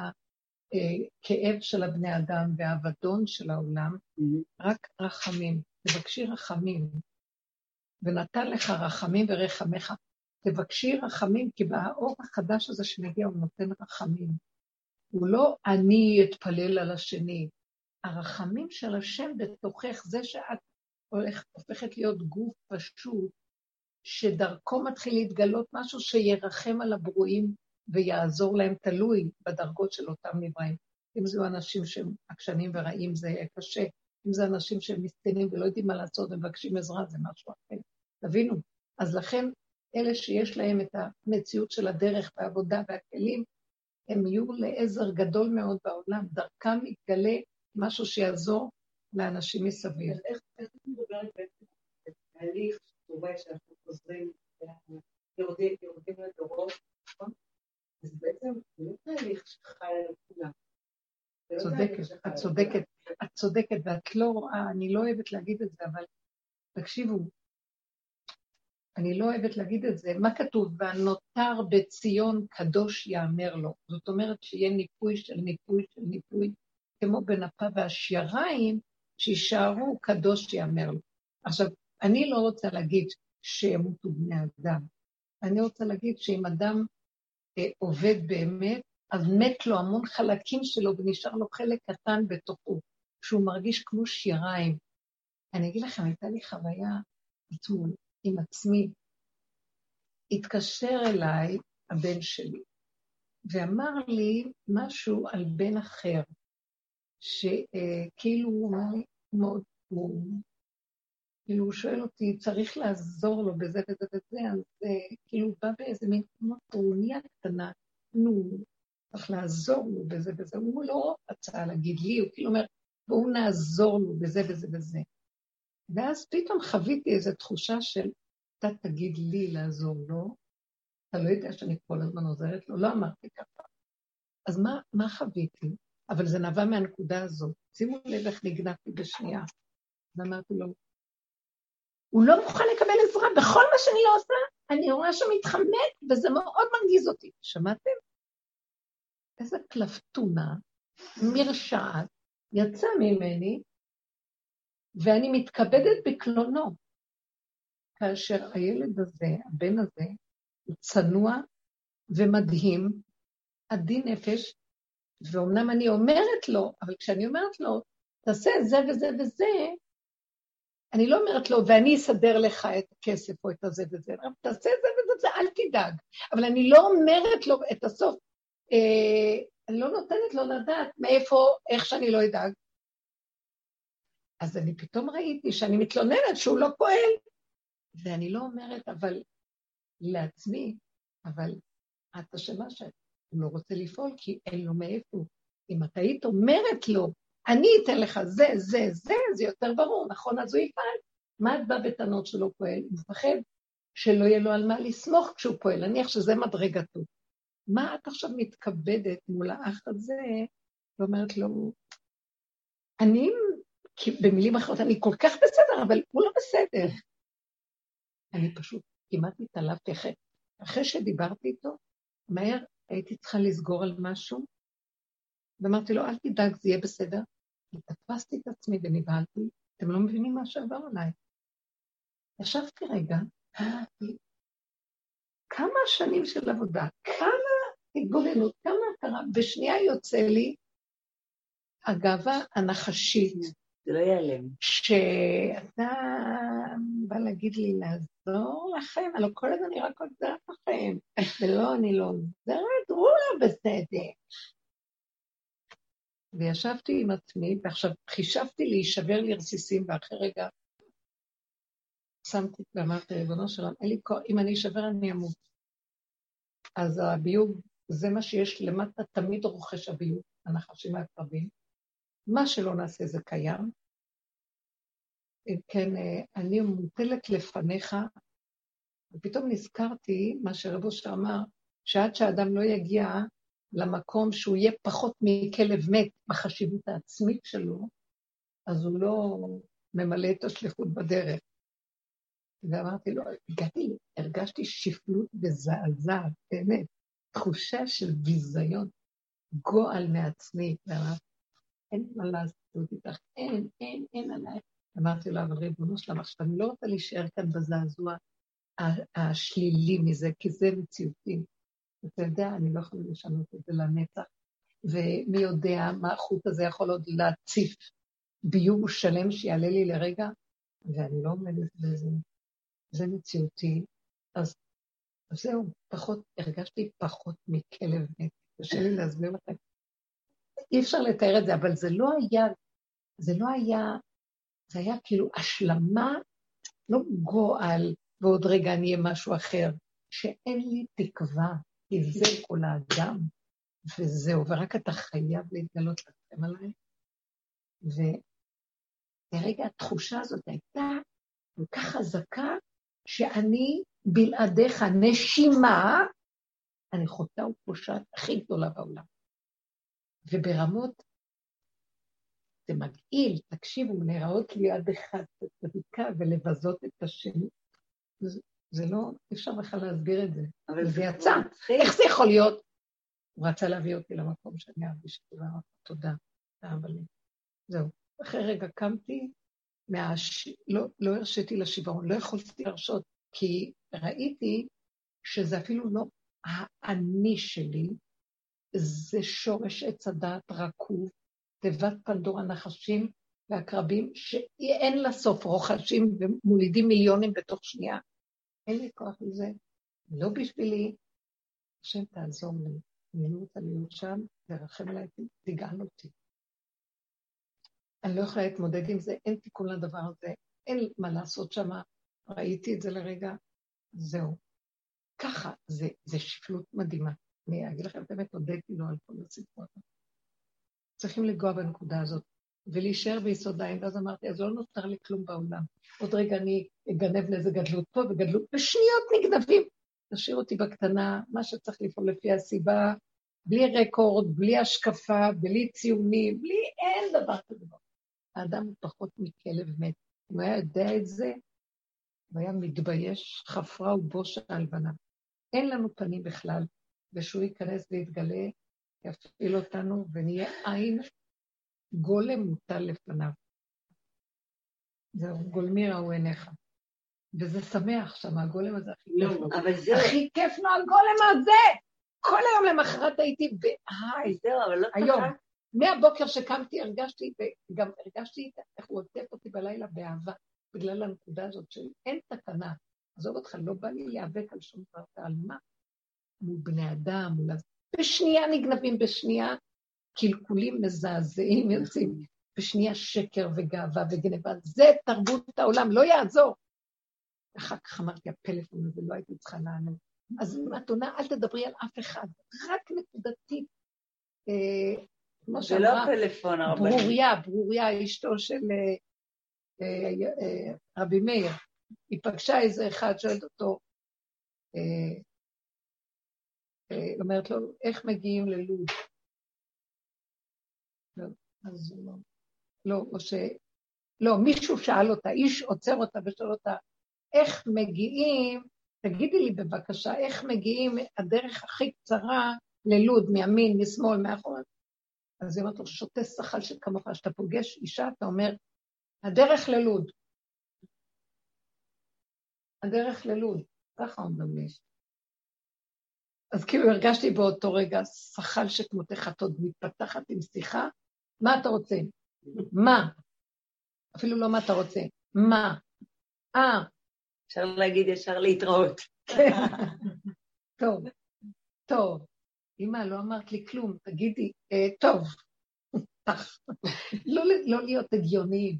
הכאב של הבני אדם והאבדון של העולם, רק רחמים, תבקשי רחמים. ונתן לך רחמים ורחמך. תבקשי רחמים, כי באור החדש הזה שמגיע הוא נותן רחמים. הוא לא אני אתפלל על השני. הרחמים של השם בתוכך, זה שאת הולך, הופכת להיות גוף פשוט, שדרכו מתחיל להתגלות משהו שירחם על הברואים ויעזור להם, תלוי בדרגות של אותם נבראים. אם זה אנשים שהם עקשנים ורעים, זה יהיה קשה. אם זה אנשים שהם מסכנים ולא יודעים מה לעשות ומבקשים עזרה, זה משהו אחר. תבינו. אז לכן, אלה שיש להם את המציאות של הדרך והעבודה והכלים, הם יהיו לעזר גדול מאוד בעולם. דרכם יתגלה משהו שיעזור לאנשים מסביב. איך את מדברת בעצם על תהליך שקורה שאנחנו חוזרים, יורדים לדורות, נכון? אז בעצם זה לא תהליך שחל על כולם. לא צודקת, את צודקת, את צודקת, ואת לא רואה, אני לא אוהבת להגיד את זה, אבל תקשיבו, אני לא אוהבת להגיד את זה, מה כתוב? והנותר בציון קדוש יאמר לו. זאת אומרת שיהיה ניפוי של ניפוי של ניפוי, כמו בנפה והשיריים, שישארו קדוש יאמר לו. עכשיו, אני לא רוצה להגיד שימותו בני אדם, אני רוצה להגיד שאם אדם עובד באמת, אז מת לו המון חלקים שלו ונשאר לו חלק קטן בתוכו, שהוא מרגיש כמו שיריים. אני אגיד לכם, הייתה לי חוויה אתמול עם עצמי. התקשר אליי הבן שלי ואמר לי משהו על בן אחר, שכאילו הוא אומר לי, מאוד, הוא, כאילו הוא שואל אותי, צריך לעזור לו בזה וזה וזה, אז אה, כאילו הוא בא באיזה מין כמו טרוניה קטנה, נו, צריך לעזור לו בזה וזה, הוא לא רצה להגיד לי, הוא כאילו אומר, בואו נעזור לו בזה וזה וזה. ואז פתאום חוויתי איזו תחושה של, אתה תגיד לי לעזור לו, אתה לא יודע שאני כל הזמן עוזרת לו, לא אמרתי ככה. אז מה, מה חוויתי? אבל זה נבע מהנקודה הזאת. שימו לב איך נגנבתי בשנייה. ואמרתי לו, הוא לא מוכן לקבל עזרה בכל מה שאני עושה, אני רואה שהוא מתחמק, וזה מאוד מרגיז אותי. שמעתם? איזה קלפטונה, מרשעת, יצא ממני, ואני מתכבדת בקלונו. כאשר הילד הזה, הבן הזה, הוא צנוע ומדהים, עדין נפש, ואומנם אני אומרת לו, אבל כשאני אומרת לו, תעשה זה וזה וזה, אני לא אומרת לו, ואני אסדר לך את הכסף או את הזה וזה, תעשה זה וזה וזה, אל תדאג. אבל אני לא אומרת לו את הסוף. אה, אני לא נותנת לו לדעת מאיפה, איך שאני לא אדאג. אז אני פתאום ראיתי שאני מתלוננת שהוא לא פועל, ואני לא אומרת, אבל לעצמי, אבל את אשמה שהוא לא רוצה לפעול כי אין לו מאיפה. אם את היית אומרת לו, אני אתן לך זה, זה, זה, זה יותר ברור, נכון? אז הוא יפעל. מה את באה בטענות שלא פועל? הוא מפחד שלא יהיה לו על מה לסמוך כשהוא פועל, נניח שזה מדרגתו. מה את עכשיו מתכבדת מול האח הזה ואומרת לו, אני, במילים אחרות, אני כל כך בסדר, אבל הוא לא בסדר. אני פשוט כמעט התעלפתי אחרי, אחרי שדיברתי איתו, מהר הייתי צריכה לסגור על משהו, ואמרתי לו, אל תדאג, זה יהיה בסדר. תפסתי את עצמי ונבהלתי, אתם לא מבינים מה שעבר עליי. ישבתי רגע, כמה שנים של עבודה, כמה התגוננות, כמה הכרה, בשנייה יוצא לי הגאווה הנחשית. זה לא ייעלם. שאתה בא להגיד לי לעזור לכם, הלוא כל הזמן אני רק עוזרת לכם, ולא, אני לא עוזרת, הוא לא בסדר. וישבתי עם עצמי, ועכשיו חישבתי להישבר לרסיסים, ואחרי רגע שמתי ואמרתי, ריבונו של עולם, אם אני אשבר אני אמות. אז הביוב, זה מה שיש למטה, תמיד רוכש הביוב, הנחשים העקרבים. מה שלא נעשה זה קיים. כן, אני מוטלת לפניך, ופתאום נזכרתי מה שרב אושר אמר, שעד שאדם לא יגיע למקום שהוא יהיה פחות מכלב מת בחשיבות העצמית שלו, אז הוא לא ממלא את השליחות בדרך. ואמרתי לו, הגעתי, הרגשתי שפלות וזעזעת, באמת, תחושה של ביזיון, גועל מעצמי, ואמרתי, אין מה לעשות איתך, אין, אין, אין עליי. אמרתי לו, אבל ריבונו שלם, עכשיו אני לא רוצה להישאר כאן בזעזוע השלילי מזה, כי זה מציאותי. אתה יודע, אני לא יכולה לשנות את זה לנצח, ומי יודע מה החוט הזה יכול עוד להציף ביוב שלם שיעלה לי לרגע, ואני לא עומדת בזה. זה מציאותי. אז זהו, פחות, הרגשתי פחות מכלב מת. קשה לי להסביר לכם. אי אפשר לתאר את זה, אבל זה לא היה, זה לא היה, זה היה כאילו השלמה, לא גועל, ועוד רגע אני אהיה משהו אחר, שאין לי תקווה, זה כל האדם, וזהו, ורק אתה חייב להתגלות לכם עליי. ולרגע התחושה הזאת הייתה כל כך חזקה, שאני בלעדיך נשימה, אני חוטאה ופושעת הכי גדולה בעולם. וברמות, זה מגעיל, תקשיבו, להיראות ליד אחד צדיקה ולבזות את השני. זה, לא, אי אפשר בכלל להסביר את זה. אבל זה יצא. איך זה יכול להיות? הוא רצה להביא אותי למקום שאני ארגיש זה, תודה, תודה לי. זהו. אחרי רגע קמתי, מהש... לא, לא הרשיתי לשיוורון, לא יכולתי להרשות, כי ראיתי שזה אפילו לא האני שלי, זה שורש עץ הדעת רקוב, תיבת פנדור הנחשים והקרבים, שאין לה סוף, רוחשים ומולידים מיליונים בתוך שנייה. אין לי כוח לזה, לא בשבילי. השם תעזור לי, אני רוצה להיות שם, תרחם עליי, תגאל אותי. אני לא יכולה להתמודד עם זה, אין תיקון לדבר הזה, אין מה לעשות שם, ראיתי את זה לרגע, זהו. ככה, זה, זה שפלות מדהימה. אני אגיד לכם, באמת הודיתי לו על כל הסיפור הזה. צריכים לגוע בנקודה הזאת ולהישאר ביסודיים, ואז אמרתי, אז לא נותר לי כלום בעולם. עוד רגע אני אגנב לאיזה גדלות פה וגדלות, בשניות נגנבים. תשאיר אותי בקטנה, מה שצריך לפעול לפי הסיבה, בלי רקורד, בלי השקפה, בלי ציונים, בלי, אין דבר כזה. האדם הוא פחות מכלב מת. אם הוא היה יודע את זה, הוא היה מתבייש, חפרה ובושה על בניו. אין לנו פנים בכלל, ושהוא ייכנס ויתגלה, יפעיל אותנו ונהיה עין גולם מוטל לפניו. זהו, גולמי ראו עיניך. וזה שמח שם, הגולם הזה הכי כיף לו. אבל זה... הכי כיף לו הגולם הזה! כל היום למחרת הייתי בהיי. זהו, אבל לא היום. מהבוקר שקמתי הרגשתי, וגם הרגשתי איך הוא עוטף אותי בלילה באהבה, בגלל הנקודה הזאת של אין תקנה. עזוב אותך, לא בא לי להיאבק על שום דבר, על מה? מול בני אדם, מול... בשנייה נגנבים, בשנייה קלקולים מזעזעים יוצאים, בשנייה שקר וגאווה וגנבה. זה תרבות העולם, לא יעזור. אחר כך אמרתי, הפלאפון הזה, לא הייתי צריכה לענות. אז אם את עונה, אל תדברי על אף אחד, רק נקודתית. אה, כמו לא שאמרה, הרבנית. ברוריה, ברוריה, אשתו של אה, אה, רבי מאיר. היא פגשה איזה אחד, שואלת אותו, אומרת לו, איך מגיעים ללוד? לא, אז לא, לא, או ש... לא, מישהו שאל אותה, איש עוצר אותה ושואל אותה, איך מגיעים, תגידי לי בבקשה, איך מגיעים הדרך הכי קצרה ללוד, מימין, משמאל, מאחורי? אז היא אומרת לו, שותה שחל שכמוך, כשאתה פוגש אישה, אתה אומר, הדרך ללוד. הדרך ללוד, ככה אומרים לי. אז כאילו הרגשתי באותו רגע שחל שכמותך, את עוד מתפתחת עם שיחה, מה אתה רוצה? מה? אפילו לא מה אתה רוצה, מה? אה, אפשר להגיד ישר להתראות. טוב, טוב. אמא, לא אמרת לי כלום, תגידי, אה, טוב. לא, לא להיות הגיוניים.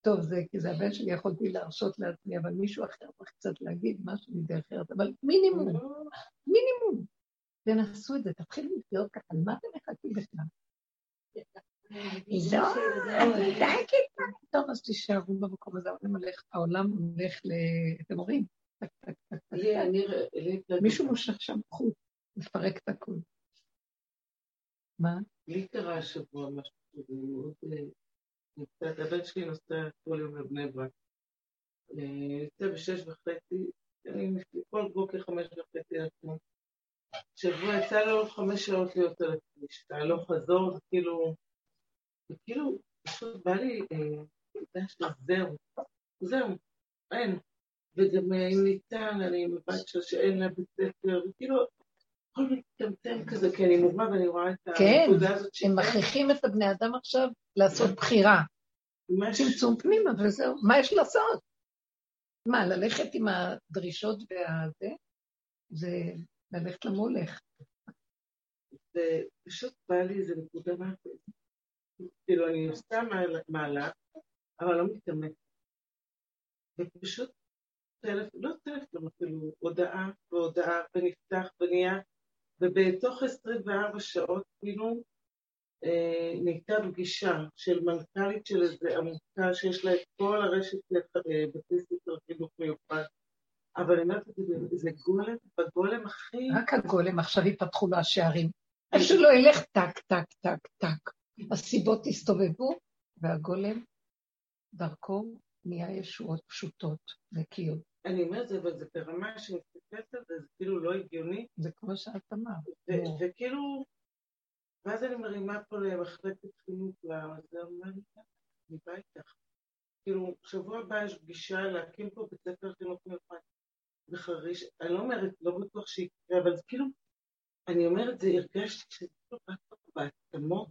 טוב, זה כי זה הבן שלי, יכולתי להרשות לעצמי, אבל מישהו אחר צריך קצת להגיד משהו מדרך אחרת, אבל מינימום, מינימום. תנסו את זה, תתחילו לחיות ככה, על מה אתם מחכים בכלל? לא, די כבר. טוב, אז תישארו במקום הזה, העולם הולך, העולם הולך ל... אתם רואים? מישהו מושך שם חוט, מפרק את הכול. מה? לי קרה השבוע משהו. אה, הבן שלי נוסע כל יום לבני ברק. אה, יוצא בשש וחצי, אני כל בוקר חמש וחצי לקום. שבוע יצא לו עוד חמש שעות להיות על הכביש, הלוך חזור, זה כאילו, זה כאילו, פשוט בא לי, אה, שזהו, זהו, אין. וגם אם ניתן, אני עם הבת שלה שאין לה בית ספר, וכאילו, הכל מצטמצם כזה, כי אני מורה ואני רואה את כן, הנקודה הזאת הם מכריחים את הבני אדם עכשיו לעשות בחירה. ממש- צמצום פנימה וזהו, מה יש לעשות? מה, ללכת עם הדרישות והזה? זה ללכת למולך. ופשוט בא לי איזה נקודה מהפעמים. כאילו, אני עושה מעלה- אבל לא מתאמצת. ופשוט טלפון, לא טלפון אפילו, הודעה והודעה, ונפתח ונהיה, ובתוך 24 שעות, כאילו, אה, נהייתה פגישה של מנכ"לית של איזה עמותה שיש לה את כל הרשת אה, בתי ספר חינוך מיוחד. אבל אני אומרת, זה- גולם, בגולם הכי... רק הגולם, עכשיו ייפתחו לו השערים. איך שלא ילך טק, טק, טק, טק. הסיבות יסתובבו, והגולם, דרכו, נהיה ישועות פשוטות, נקיות. אני אומרת זה, אבל זה ברמה שמסתכלת על זה, זה כאילו לא הגיוני, זה כמו שאת אמרת. וכאילו, ואז אני מרימה פה למחלקת חינוך, וזה אומר לי, אני באה איתך. כאילו, שבוע הבא יש פגישה להקים פה בית ספר חינוך מיוחד בחריש, אני לא אומרת, לא בטוח שיקרה, אבל זה כאילו, אני אומרת, זה הרגשתי שזה כאילו רק בהתאמות,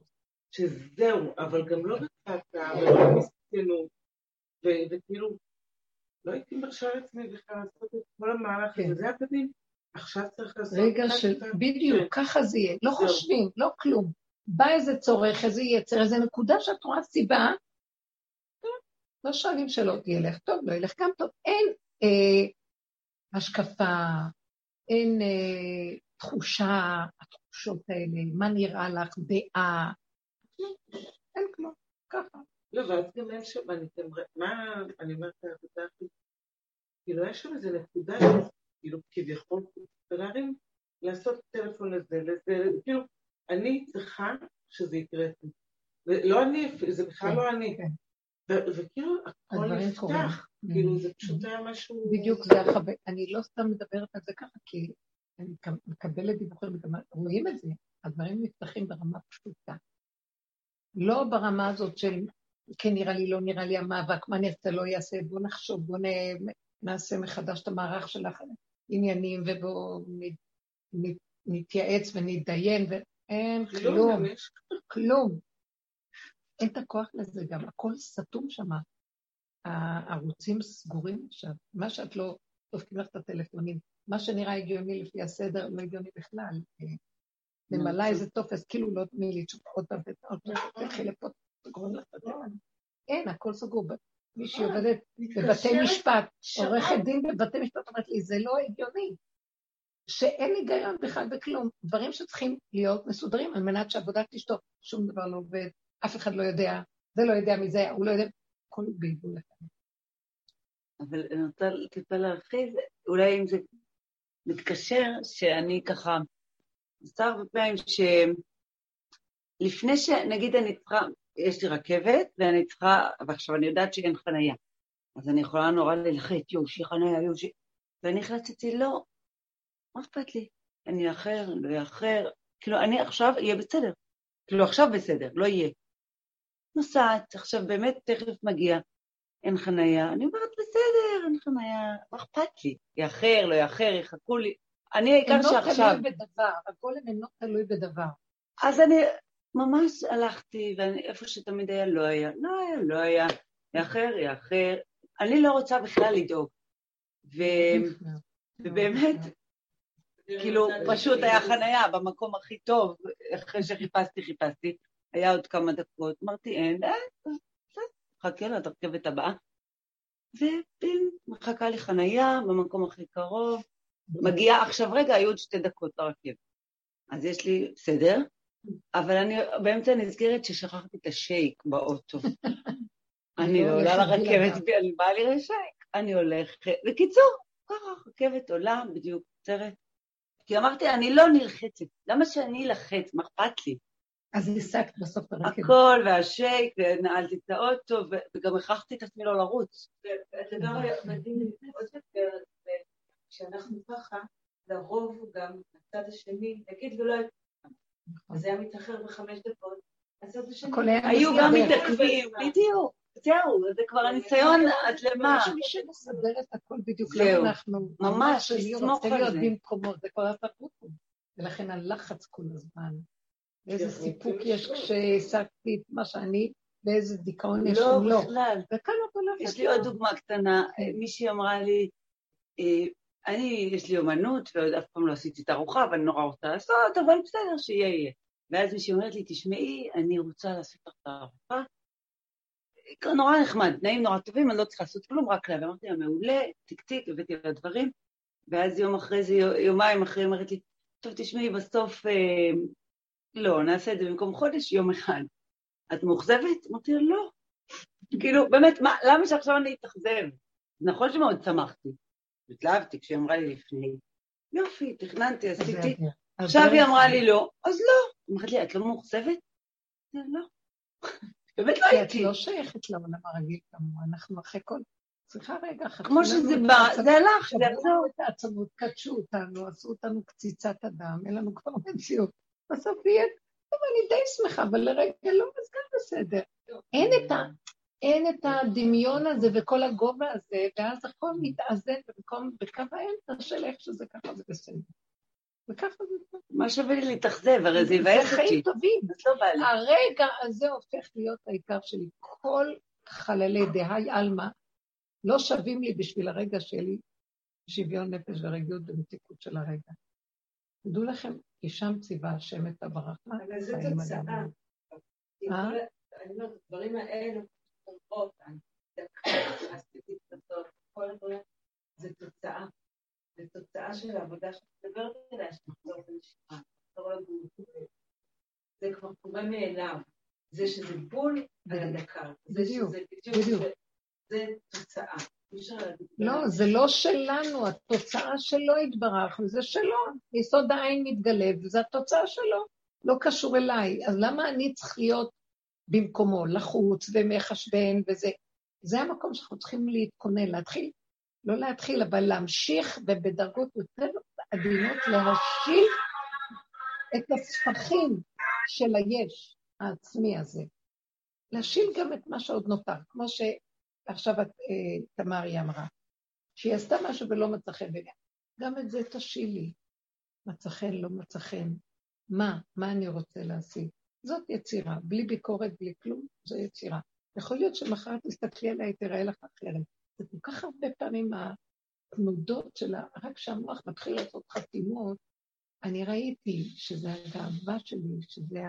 שזהו, אבל גם לא בצעקה, ולא במסכנות, וכאילו, לא הייתי מרשה לעצמי בכלל לעשות את כל המהלך כן. הזה, זה הפנים, עכשיו צריך לעשות... רגע של, בדיוק, ככה זה יהיה. לא. חושבים, לא כלום. בא איזה צורך, איזה יצר, איזה נקודה שאת רואה סיבה, לא שואלים שאלות, ילך טוב, לא ילך גם טוב. אין אה, השקפה, אין אה, תחושה, התחושות האלה, מה נראה לך, דעה, אין כלום, ככה. לא, ואז גם אין שם, אני מה, אני אומרת כאילו, יש שם איזה נקודה, כאילו, כביכול, ולהרים, לעשות טלפון לזה, לזה, כאילו, אני צריכה שזה יקרה. ולא אני, זה בכלל לא אני. כן. וכאילו, הכל. נפתח, כאילו, זה פשוט היה משהו... בדיוק זה החוויה, אני לא סתם מדברת על זה ככה, כי אני מקב- מקבלת דיווחים, וגם רואים את זה, הדברים נפתחים ברמה פשוטה. לא ברמה הזאת של כן נראה לי, לא נראה לי המאבק, מה נרצה, לא יעשה, בוא נחשוב, בוא. נעשה מחדש את המערך שלך. עניינים ובואו נ- נ- נתייעץ ונתדיין, ואין כלום כלום. כלום. אין את הכוח לזה גם, הכל סתום שם. הערוצים סגורים עכשיו. מה שאת לא, דופקים לך את הטלפונים, מה שנראה הגיוני לפי הסדר, לא הגיוני בכלל. אה, ממלא איזה טופס, כאילו לא תני לי תשובה עוד פעם, עוד פעם, תלכי לפה, סוגרים לך את הטלפון. אין, הכל סגור. מישהי עובדת בבתי משפט, עורכת דין בבתי משפט אומרת לי, זה לא הגיוני. שאין היגיון בכלל בכלום. דברים שצריכים להיות מסודרים על מנת שהעבודה תשתוק. שום דבר לא עובד, אף אחד לא יודע, זה לא יודע מזה, הוא לא יודע, הכל בלבול. אבל אני רוצה טיפה להרחיב, אולי אם זה מתקשר, שאני ככה, עושה הרבה פעמים שלפני ש... נגיד אני צריכה, יש לי רכבת, ואני צריכה, ועכשיו אני יודעת שאין חנייה, אז אני יכולה נורא ללחץ, יואו, שיהיה חנייה, יואו, שיהיה... ואני החלטתי, לא, מה אכפת לי? אני אאחר, לא אאחר, כאילו, אני עכשיו אהיה בסדר. כאילו, עכשיו בסדר, לא יהיה. נוסעת, עכשיו באמת תכף מגיע, אין חנייה, אני אומרת, בסדר, אין חנייה, מה אכפת לי? יאחר, לא יאחר, יחכו לי. אני העיקר אינו שעכשיו... תלוי בדבר, הכל אינו תלוי בדבר. אז אני ממש הלכתי, ואיפה שתמיד היה, לא היה, לא היה, לא היה, יאחר, יאחר. אני לא רוצה בכלל לדאוג. ו... ובאמת, כאילו, פשוט היה חנייה במקום הכי טוב, אחרי שחיפשתי, חיפשתי, היה עוד כמה דקות, אמרתי, אין, אה, בסדר, חכה לרכבת הבאה. ופין, מחכה לי חנייה במקום הכי קרוב, מגיעה, עכשיו רגע, היו עוד שתי דקות לרכבת. אז יש לי, בסדר, אבל אני באמצע נזכרת ששכחתי את השייק באוטו. אני לא עולה הולכת בלעדיו. לרכבת, אני באה לי לשייק, אני הולכת, בקיצור, ככה, רכבת עולה, בדיוק עוצרת. כי אמרתי, אני לא נלחצת, למה שאני אלחץ, מה אכפת לי? אז השגת בסוף את הרכבת. הכל, והשייק, ונעלתי את האוטו, וגם הכרחתי את עצמי לא לרוץ. הדבר המדהים עוד יותר, זה כשאנחנו ככה, לרוב גם הצד השני, נגיד ולא הייתי ככה, אז היה מתאחר בחמש דקות, הצד השני... היה היו גם. מתעכבים, בדיוק, זהו, זה כבר הניסיון עד למה. יש מי שמסדר את הכל בדיוק, זהו. לא. ממש, לסמוך על זה. במקומו, זה כל התרבות. פה. ולכן הלחץ כל הזמן. ואיזה סיפוק יש כשהשגתי את מה שאני, ואיזה דיכאון יש לא, אם לא. בכלל. וכאן את הולכת. יש לי עוד דוגמה קטנה, כן. מישהי אמרה לי, אה, אני, יש לי אומנות, ועוד אף פעם לא עשיתי תערוכה, ואני נורא רוצה לעשות, אבל בסדר, שיהיה יהיה. ואז מישהי אומרת לי, תשמעי, אני רוצה לעשות לך תערוכה. נורא נחמד, תנאים נורא טובים, אני לא צריכה לעשות כלום, רק לה. ואמרתי לה, מעולה, טיק, הבאתי לה דברים, ואז יום אחרי זה, יומיים אחרי, אומרת לי, טוב, תשמעי, בסוף, אה, לא, נעשה את זה במקום חודש, יום אחד. את מאוכזבת? אמרתי לה, לא. כאילו, באמת, מה, למה שעכשיו אני אתאכזב? נכון שמאוד שמחתי. התלהבתי כשהיא אמרה לי לפני, יופי, תכננתי, עשיתי. עכשיו היא הדרך אמרה לי לא, אז לא. היא אמרת לי, את לא מאוכזבת? לא. באמת לא כי את הייתי. לא שייכת לעולם הרגיל כמוה, אנחנו אחרי כל... סליחה רגע אחת. כמו שזה בא, זה הלך, זה יחזור. את העצמות, קדשו אותנו, עשו אותנו קציצת אדם, אין לנו כבר מציאות. בסוף יהיה, טוב, אני די שמחה, אבל לרגע לא, אז גם בסדר. אין את, ה, אין את הדמיון הזה וכל הגובה הזה, ואז הכל מתאזן במקום, בקו האמצע של איך שזה ככה זה בסדר. וככה זה טוב. מה שווה לי להתאכזב? הרי זה יבאס זה חיים אותי. טובים. לא. הרגע הזה הופך להיות העיקר שלי. כל חללי דהי עלמא לא שווים לי בשביל הרגע שלי שוויון נפש ורגיעות במתיקות של הרגע. תדעו לכם, כי שם ציווה השם את הברכה. אבל חיים תוצאה. אה? אני אומרת, הדברים בסוף, כל הדברים, זה תוצאה. זה תוצאה של העבודה שאת מדברת עליה, שתחזור בנשימה, תחזור לגוף. זה כבר קורה מאליו. זה שזה בול על הדקה. בדיוק, בדיוק. זה- תוצאה. לא, זה לא שלנו, התוצאה שלו יתברך, וזה שלו. יסוד העין מתגלה, וזו התוצאה שלו. לא קשור אליי. אז למה אני צריך להיות במקומו, לחוץ ומחשבן וזה? זה המקום שאנחנו צריכים להתכונן, להתחיל, לא להתחיל, אבל להמשיך ובדרגות יותר עדינות להשיל את הספחים של היש העצמי הזה. להשיל גם את מה שעוד נותר, כמו שעכשיו את, אה, תמרי אמרה, שהיא עשתה משהו ולא מצא חן בעיניה. גם את זה תשילי. מצא חן, לא מצא חן. מה? מה אני רוצה להשיג? זאת יצירה. בלי ביקורת, בלי כלום, זו יצירה. יכול להיות שמחר תסתכלי עליה, תראה לך אחרת. זה כל כך הרבה פעמים התנודות שלה, רק כשהמוח מתחיל לעשות חתימות, אני ראיתי שזה הגאווה שלי, שזה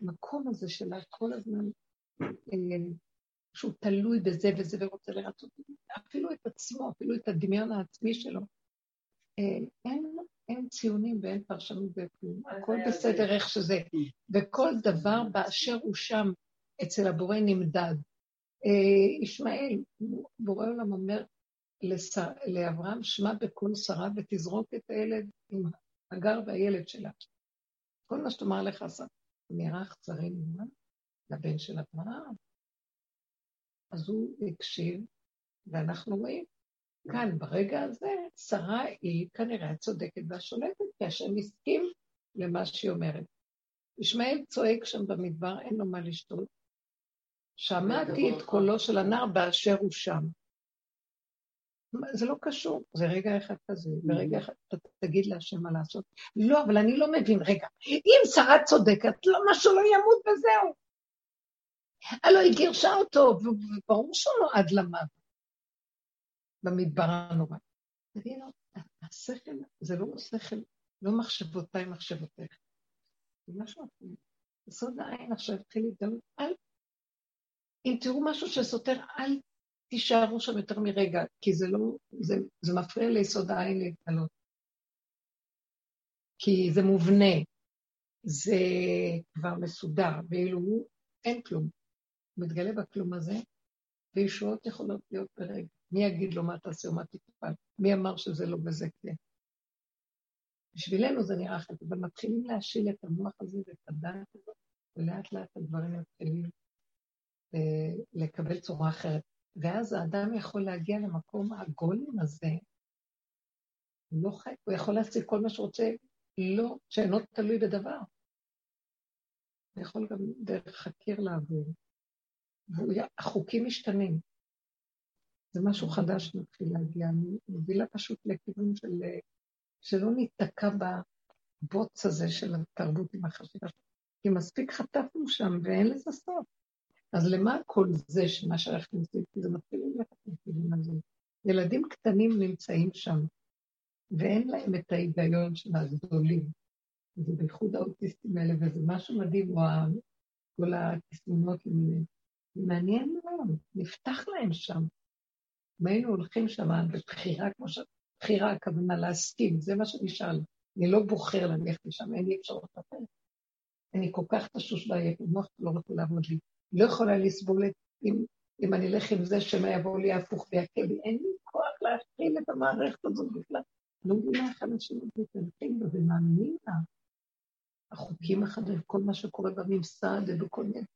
המקום הזה שלה כל הזמן, אה, שהוא תלוי בזה וזה ורוצה לרצות אפילו את עצמו, אפילו את הדמיון העצמי שלו. אה, אין, אין ציונים ואין פרשנות וכלום, הכל בסדר איך שזה, וכל דבר באשר הוא שם אצל הבורא נמדד. אה, ישמעאל, בורא עולם אומר לאברהם, שמע בקול שרה ותזרוק את הילד עם הגר והילד שלה. כל מה שתאמר לך, אכזרי ממנו לבן של אברהם. אז הוא הקשיב, ואנחנו רואים, כאן, ברגע הזה, שרה היא כנראה הצודקת והשולטת, כי השם הסכים למה שהיא אומרת. ישמעאל צועק שם במדבר, אין לו מה לשתות. שמעתי את קולו של הנער באשר הוא שם. זה לא קשור, זה רגע אחד כזה, ברגע אחד אתה תגיד להשם מה לעשות. לא, אבל אני לא מבין, רגע, אם שרה צודקת, למה שלא ימות וזהו? הלוא היא גירשה אותו, וברור שהוא נועד למוות במדבר הנורא. תגידו, השכל, זה לא שכל, לא מחשבותיי מחשבותיך. זה משהו אחר. יסוד העין עכשיו התחיל להתגלות, אל... אם תראו משהו שסותר, אל תישארו שם יותר מרגע, כי זה לא, זה, זה מפריע ליסוד העין להתגלות. כי זה מובנה, זה כבר מסודר, ואילו הוא, אין כלום. מתגלה בכלום הזה, וישועות יכולות להיות ברגע. מי יגיד לו מה תעשה או מה תקפל? מי אמר שזה לא בזה כן? בשבילנו זה נראה אחרת, אבל מתחילים להשיל את המוח הזה ואת הדעת הזאת, ולאט לאט הדברים מתחילים אה, לקבל צורה אחרת. ואז האדם יכול להגיע למקום הגולם הזה, הוא לא חי, הוא יכול להשיג כל מה שרוצה, לא, שאינו תלוי בדבר. הוא יכול גם דרך הקיר לעבור. והחוקים משתנים. זה משהו חדש שמתחיל להגיע. אני מובילה פשוט לכיוון של... שלא ניתקע בבוץ הזה של התרבות עם החשיבה. כי מספיק חטפנו שם ואין לזה סוף. אז למה כל זה שמה שאנחנו עושים? כי זה מתחיל ללכת לכיוון הזה. ילדים קטנים נמצאים שם, ואין להם את ההיגיון של הגדולים. זה בייחוד האוטיסטים האלה, וזה משהו מדהים, או כל התסמונות למיניהם. מעניין מאוד, נפתח להם שם. אם היינו הולכים שם בבחירה, כמו ש... בחירה, הכוונה להסכים, זה מה שנשאר לי. אני לא בוחר ללכת לשם, אין לי אפשרות אחרת. אני כל כך תשוש בעייף, המוח לא רוצה לעבוד לי. לא יכולה לסבול את, אם, אם אני אלך עם זה, שמא יבואו לי הפוך ויקל לי. אין לי כוח להכיל את המערכת הזאת בכלל. לא מבינה איך אנשים מתנתקים בה ומאמינים לה. החוקים החדשים, כל מה שקורה בממסד ובכל מיני...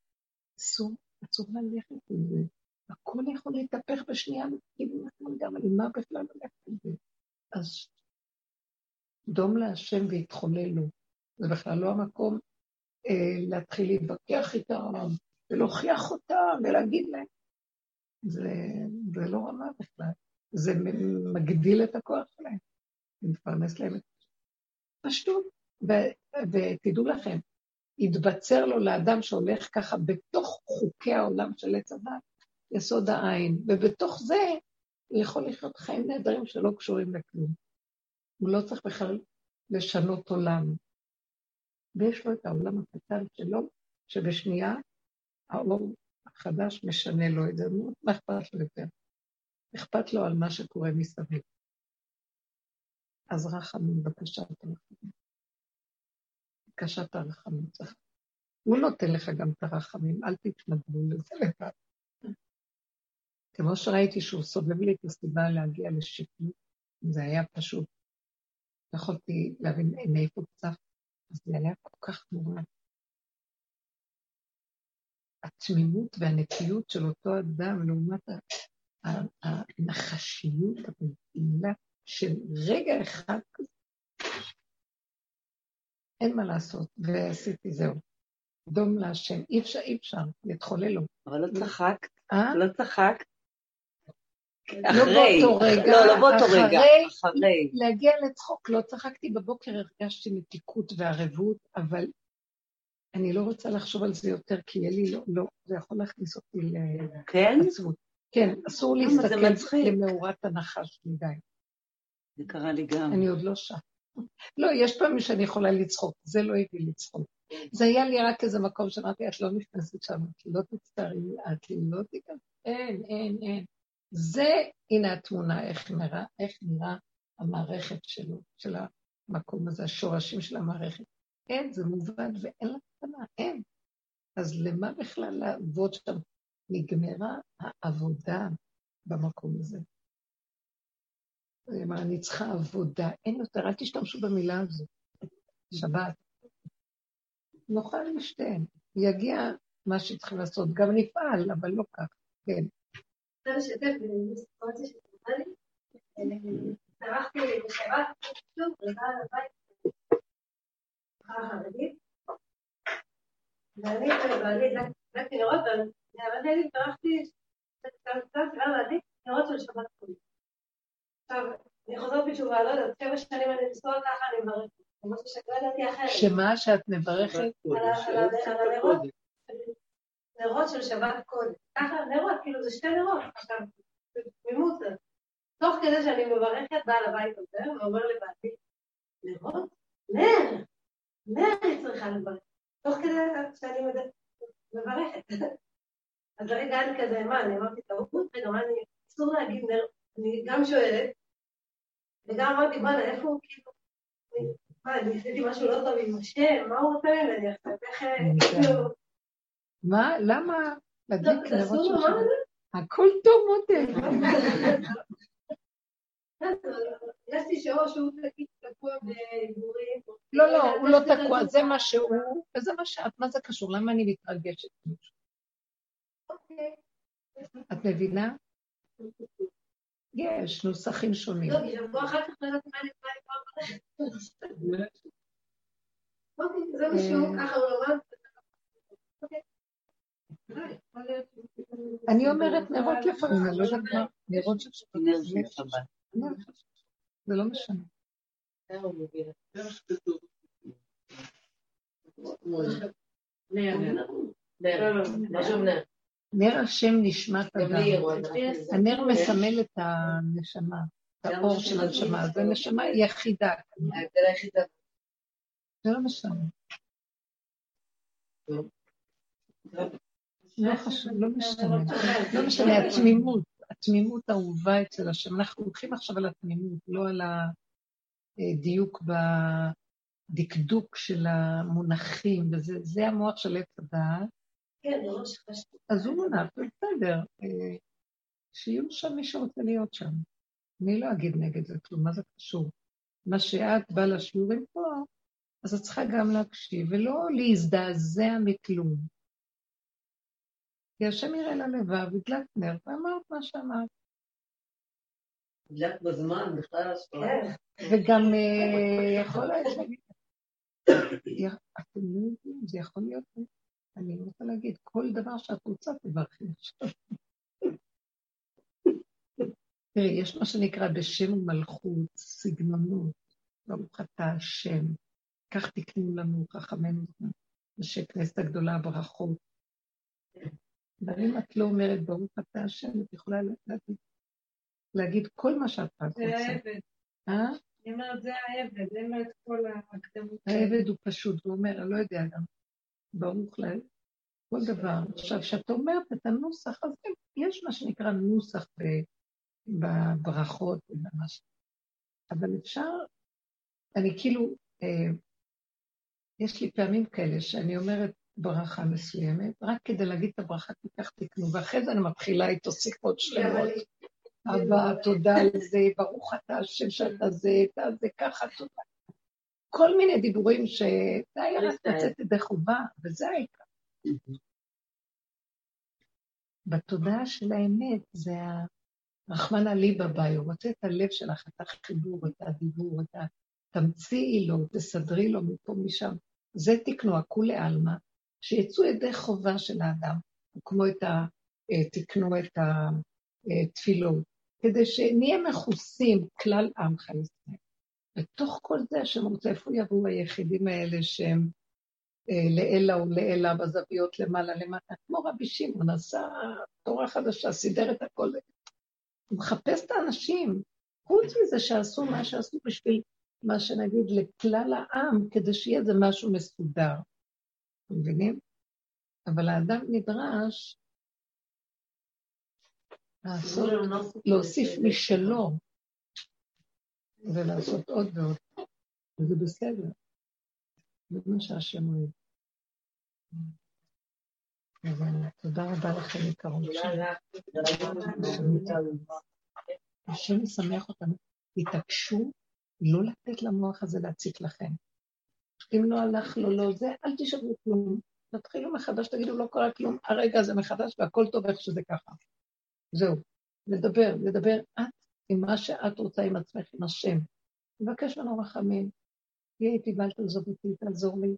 אסור, אסור ללכת עם זה. הכל יכול להתהפך בשנייה, כאילו אנחנו גם, אני מה בכלל ללכת עם זה? אז דום להשם והתחולל לו. זה בכלל לא המקום אה, להתחיל להתווכח איתם, ולהוכיח אותם, ולהגיד להם. זה, זה לא רמה בכלל, זה מגדיל את הכוח שלהם, זה מפרנס להם את פשטות. ותדעו לכם, יתבצר לו לאדם שהולך ככה בתוך חוקי העולם של עץ הדת, יסוד העין, ובתוך זה הוא יכול לחיות חיים נהדרים שלא קשורים לכלום. הוא לא צריך בכלל לשנות עולם. ויש לו את העולם הקטן שלו, שבשנייה האור החדש משנה לו את זה, מה אכפת לו יותר? אכפת לו על מה שקורה מסביב. אז רחמים, בבקשה, הרחמים. בקשת הרחמים צריך. הוא נותן לך גם את הרחמים, אל תתנדבו לזה לבד. כמו שראיתי שהוא סובב לי את הסיבה להגיע לשקלות, זה היה פשוט. יכולתי להבין מאיפה צף, אז זה היה כל כך נורא. התמימות והנקיות של אותו אדם לעומת הנחשיות הפעילה של רגע אחד כזה. אין מה לעשות, ועשיתי זהו. דום להשם, אי אפשר, אי אפשר, להתחולל לו. אבל לא צחקת, אה? לא צחקת. לא אחרי. באותו רגע, לא, לא באותו רגע, אחרי-. להגיע לצחוק, לא צחקתי בבוקר, הרגשתי מתיקות וערבות, אבל אני לא רוצה לחשוב על זה יותר, כי יהיה לי, לא, לא, זה יכול להכניס אותי כן? לעצבות. כן, אסור להסתכל. למאורת הנחש מדי. זה קרה לי גם. אני עוד לא שם. לא, יש פעמים שאני יכולה לצחוק, זה לא הביא לצחוק. זה היה לי רק איזה מקום שאמרתי, את לא נכנסת שם, את לא תצטערי, את לא תיכנס, אין, אין, אין. זה, הנה התמונה, איך נראה, איך נראה המערכת שלו, של המקום הזה, השורשים של המערכת. אין, זה מובן ואין לה קטנה, אין. אז למה בכלל לעבוד שם? נגמרה העבודה במקום הזה. היא אמרה, אני צריכה עבודה. אין יותר, אל תשתמשו במילה הזו. שבת. נאכל ושתיהן. יגיע מה שצריכים לעשות. גם נפעל, אבל לא כך. כן. צרחתי בשבת, שוב, לבעל הבית, משפחה חרדית, ואני ובעלי הדלקתי נרות, והבנתי לי, צרחתי, קצת סיבה להדליק נרות של שבת קודם. עכשיו, אני חוזרת בתשובה, לא יודעת, שבע שנים אני נשואה ככה, אני מברכת. זה משהו שלא ידעתי אחרת. שמה שאת מברכת, על הנרות, נרות של שבת קודם. ככה, נרות, כאילו זה שתי נרות. עכשיו, תמימות. תוך כדי שאני מברכת, בעל הבית עובר ואומר לבעלי, נרות? נר! נר היא צריכה לברך. תוך כדי שאני מברכת. אז רגע אני כזה, מה, אני אמרתי טעות? רגע, מה, אני, אסור להגיד נר, אני גם שואלת, וגם אמרתי, בואנה, איפה הוא כאילו, מה, אני עשיתי משהו לא טוב עם השם, מה הוא רוצה ממני עכשיו? איך, כאילו, מה, למה להדליק לא, נרות אסור של לומר את שבת? הכל טוב, מותק. הרגשתי שאו שהוא תקוע בדיבורים. לא, לא, הוא לא תקוע, זה מה שהוא, וזה מה שאת, מה זה קשור? למה אני מתרגשת? אוקיי. את מבינה? יש נוסחים שונים. לא, כי שבוע אחר כך לא יודעת מה. אוקיי, זה משהו, ככה הוא למד. אוקיי. אני אומרת נרות לפעמים, אני לא יודעת מה, נרות של שבת. זה לא משנה. נר, נר. נר השם נשמת אדם. הנר מסמל את הנשמה, את האור של הנשמה, זו נשמה יחידה. ההבדל זה לא משנה. לא חשוב, לא משנה. לא משנה, התמימות, התמימות האהובה אצל השם. אנחנו הולכים עכשיו על התמימות, לא על הדיוק בדקדוק של המונחים, וזה זה המוח של עץ הדעת. אז הוא מונח, זה בסדר. אה, שיהיו שם מי שרוצה להיות שם. אני לא אגיד נגד זה כלום, מה זה קשור? מה שאת באה לשיעורים פה, אז את צריכה גם להקשיב, ולא להזדעזע מכלום. כי השם יראה ללבב, הדלק נר, ואמרת מה שאמרת. דלק בזמן, בכלל השפעה. כן. וגם אה, יכול להיות אתם לא יודעים, זה יכול להיות, אני רוצה להגיד, כל דבר שאת רוצה תברכי עכשיו. תראי, יש מה שנקרא בשם ומלכות, סגנונות, ברוך אתה השם, כך תקנו לנו חכמינו, אנשי כנסת הגדולה, הברכות. אבל אם את לא אומרת ברוך אתה השם, את יכולה להגיד, להגיד כל מה שאת רק זה רוצה. העבד. אה? אני אומרת, זה העבד, אין לו את כל הקדמות. העבד הוא פשוט, הוא אומר, אני לא יודע גם, ברוך להם, כל דבר. עכשיו, כשאת אומרת את הנוסח, אז כן, יש מה שנקרא נוסח בברכות ובמש... אבל אפשר, אני כאילו, אה, יש לי פעמים כאלה שאני אומרת ברכה מסוימת, רק כדי להגיד את הברכה, תיקח תקנו, ואחרי זה אני מתחילה איתו שיחות שלמות. אבא, תודה על זה, ברוך אתה השם שאתה זה, אתה זה ככה, תודה. כל מיני דיבורים שזה היה רק לצאת ידי חובה, וזה העיקר. בתודעה של האמת זה הרחמנא ליבא ביי, הוא רוצה את הלב שלך, את החיבור, את הדיבור, את ה... תמציאי לו, תסדרי לו מפה משם. זה תקנו, הכולי עלמא, שיצאו ידי חובה של האדם, כמו את ה... אה, תקנו את התפילות, כדי שנהיה מכוסים, כלל עמך ישראל. בתוך כל זה השם רוצה, איפה יבואו היחידים האלה שהם אה, לעילא ולעילא בזוויות למעלה למטה, כמו רבי שמעון, עשה תורה חדשה, סידר את הכל. הוא מחפש את האנשים, חוץ מזה שעשו מה שעשו בשביל מה שנגיד לכלל העם, כדי שיהיה איזה משהו מסודר. אתם מבינים? אבל האדם נדרש לעשות, להוסיף משלו ולעשות עוד ועוד, וזה בסדר. זה מה שהשם אוהב. תודה רבה לכם, יקרות. השם ישמח אותנו. תתעקשו לא לתת למוח הזה להציק לכם. אם לא הלך לו לא זה, אל תשאלו כלום. תתחילו מחדש, תגידו, לא קרה כלום, הרגע הזה מחדש והכל טוב איך שזה ככה. זהו. לדבר, לדבר את עם מה שאת רוצה עם עצמך, עם השם. מבקש ממנו רחמים. תהיה איתי ואל תעזוב אותי, תעזור לי.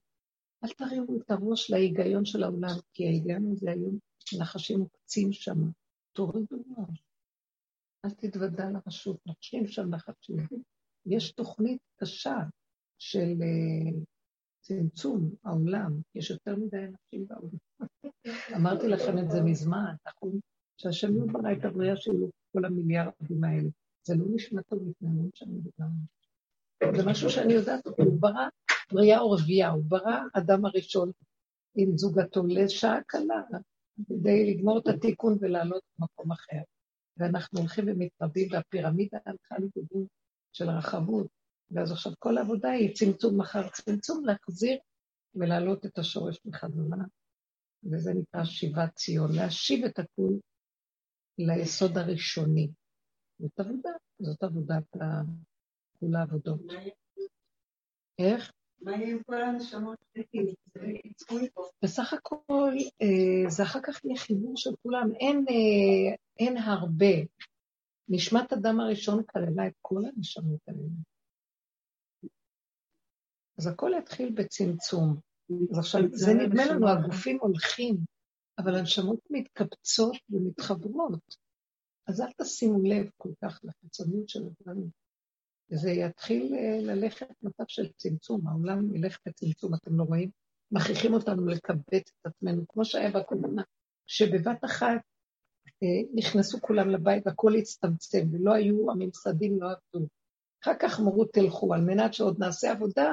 אל תרימו את הראש להיגיון של העולם, כי ההיגיון הזה היום, נחשים מוקצים שם. תורידו ראש. אל תתוודע לרשות, נחשים שם נחשים. יש תוכנית קשה של uh, צמצום העולם, יש יותר מדי אנשים בעולם. אמרתי לכם את זה מזמן, נכון? שהשם לא ברא את הבריאה שלו, כל המיליארדים האלה. זה לא נשמע טוב לפני המון שנים וגם... זה משהו שאני יודעת, הוא ברא בריאה עורבייה, הוא ברא אדם הראשון עם זוגתו לשעה קלה, כדי לגמור את התיקון ולעלות במקום אחר. ואנחנו הולכים ומתרבים, והפירמידה הלכה לכיוון של הרחבות, ואז עכשיו כל העבודה היא צמצום אחר צמצום, להחזיר ולהעלות את השורש בחזרה, וזה נקרא שיבת ציון, להשיב את הכול ליסוד הראשוני. זאת עבודה, זאת עבודת כל העבודות. איך? מה יהיה עם כל הנשמות? בסך הכל, אה, זה אחר כך יהיה חיבור של כולם. אין, אה, אין הרבה. נשמת אדם הראשון כללה את כל הנשמות האלה. אז הכל יתחיל בצמצום. אז עכשיו, זה נדמה לנו, הגופים הולכים, אבל הנשמות מתקבצות ומתחברות. אז אל תשימו לב כל כך לחיצוניות של הדברים. וזה יתחיל אה, ללכת מצב של צמצום, העולם ילך בצמצום, אתם לא רואים? מכריחים אותנו לקבץ את עצמנו, כמו שהיה בקורונה, שבבת אחת אה, נכנסו כולם לבית והכול הצטמצם, ולא היו, הממסדים לא עבדו. אחר כך אמרו תלכו, על מנת שעוד נעשה עבודה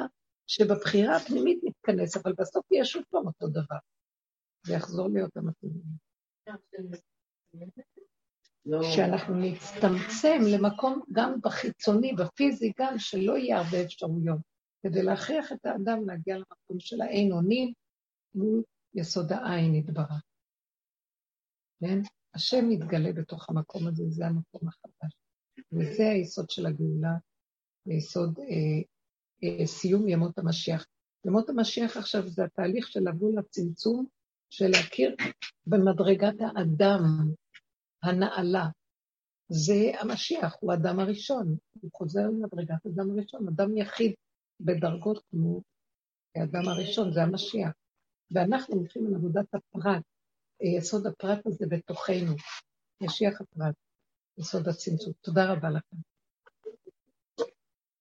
שבבחירה הפנימית נתכנס, אבל בסוף יהיה שוב פעם אותו דבר. זה יחזור להיות המתאים. לא. שאנחנו נצטמצם למקום גם בחיצוני, בפיזי, גם שלא יהיה הרבה אפשרויות, כדי להכריח את האדם להגיע למקום של האין אונים מול יסוד העין יתברך. כן? השם מתגלה בתוך המקום הזה, זה המקום החדש. וזה היסוד של הגאולה, היסוד אה, אה, סיום ימות המשיח. ימות המשיח עכשיו זה התהליך של לבוא לצמצום, של להכיר במדרגת האדם, הנעלה. זה המשיח, הוא האדם הראשון. הוא חוזר למדרגת אדם הראשון, אדם יחיד בדרגות כמו האדם הראשון, זה המשיח. ואנחנו הולכים על עבודת הפרט, יסוד הפרט הזה בתוכנו, משיח הפרט, יסוד הצמצום. תודה רבה לכם.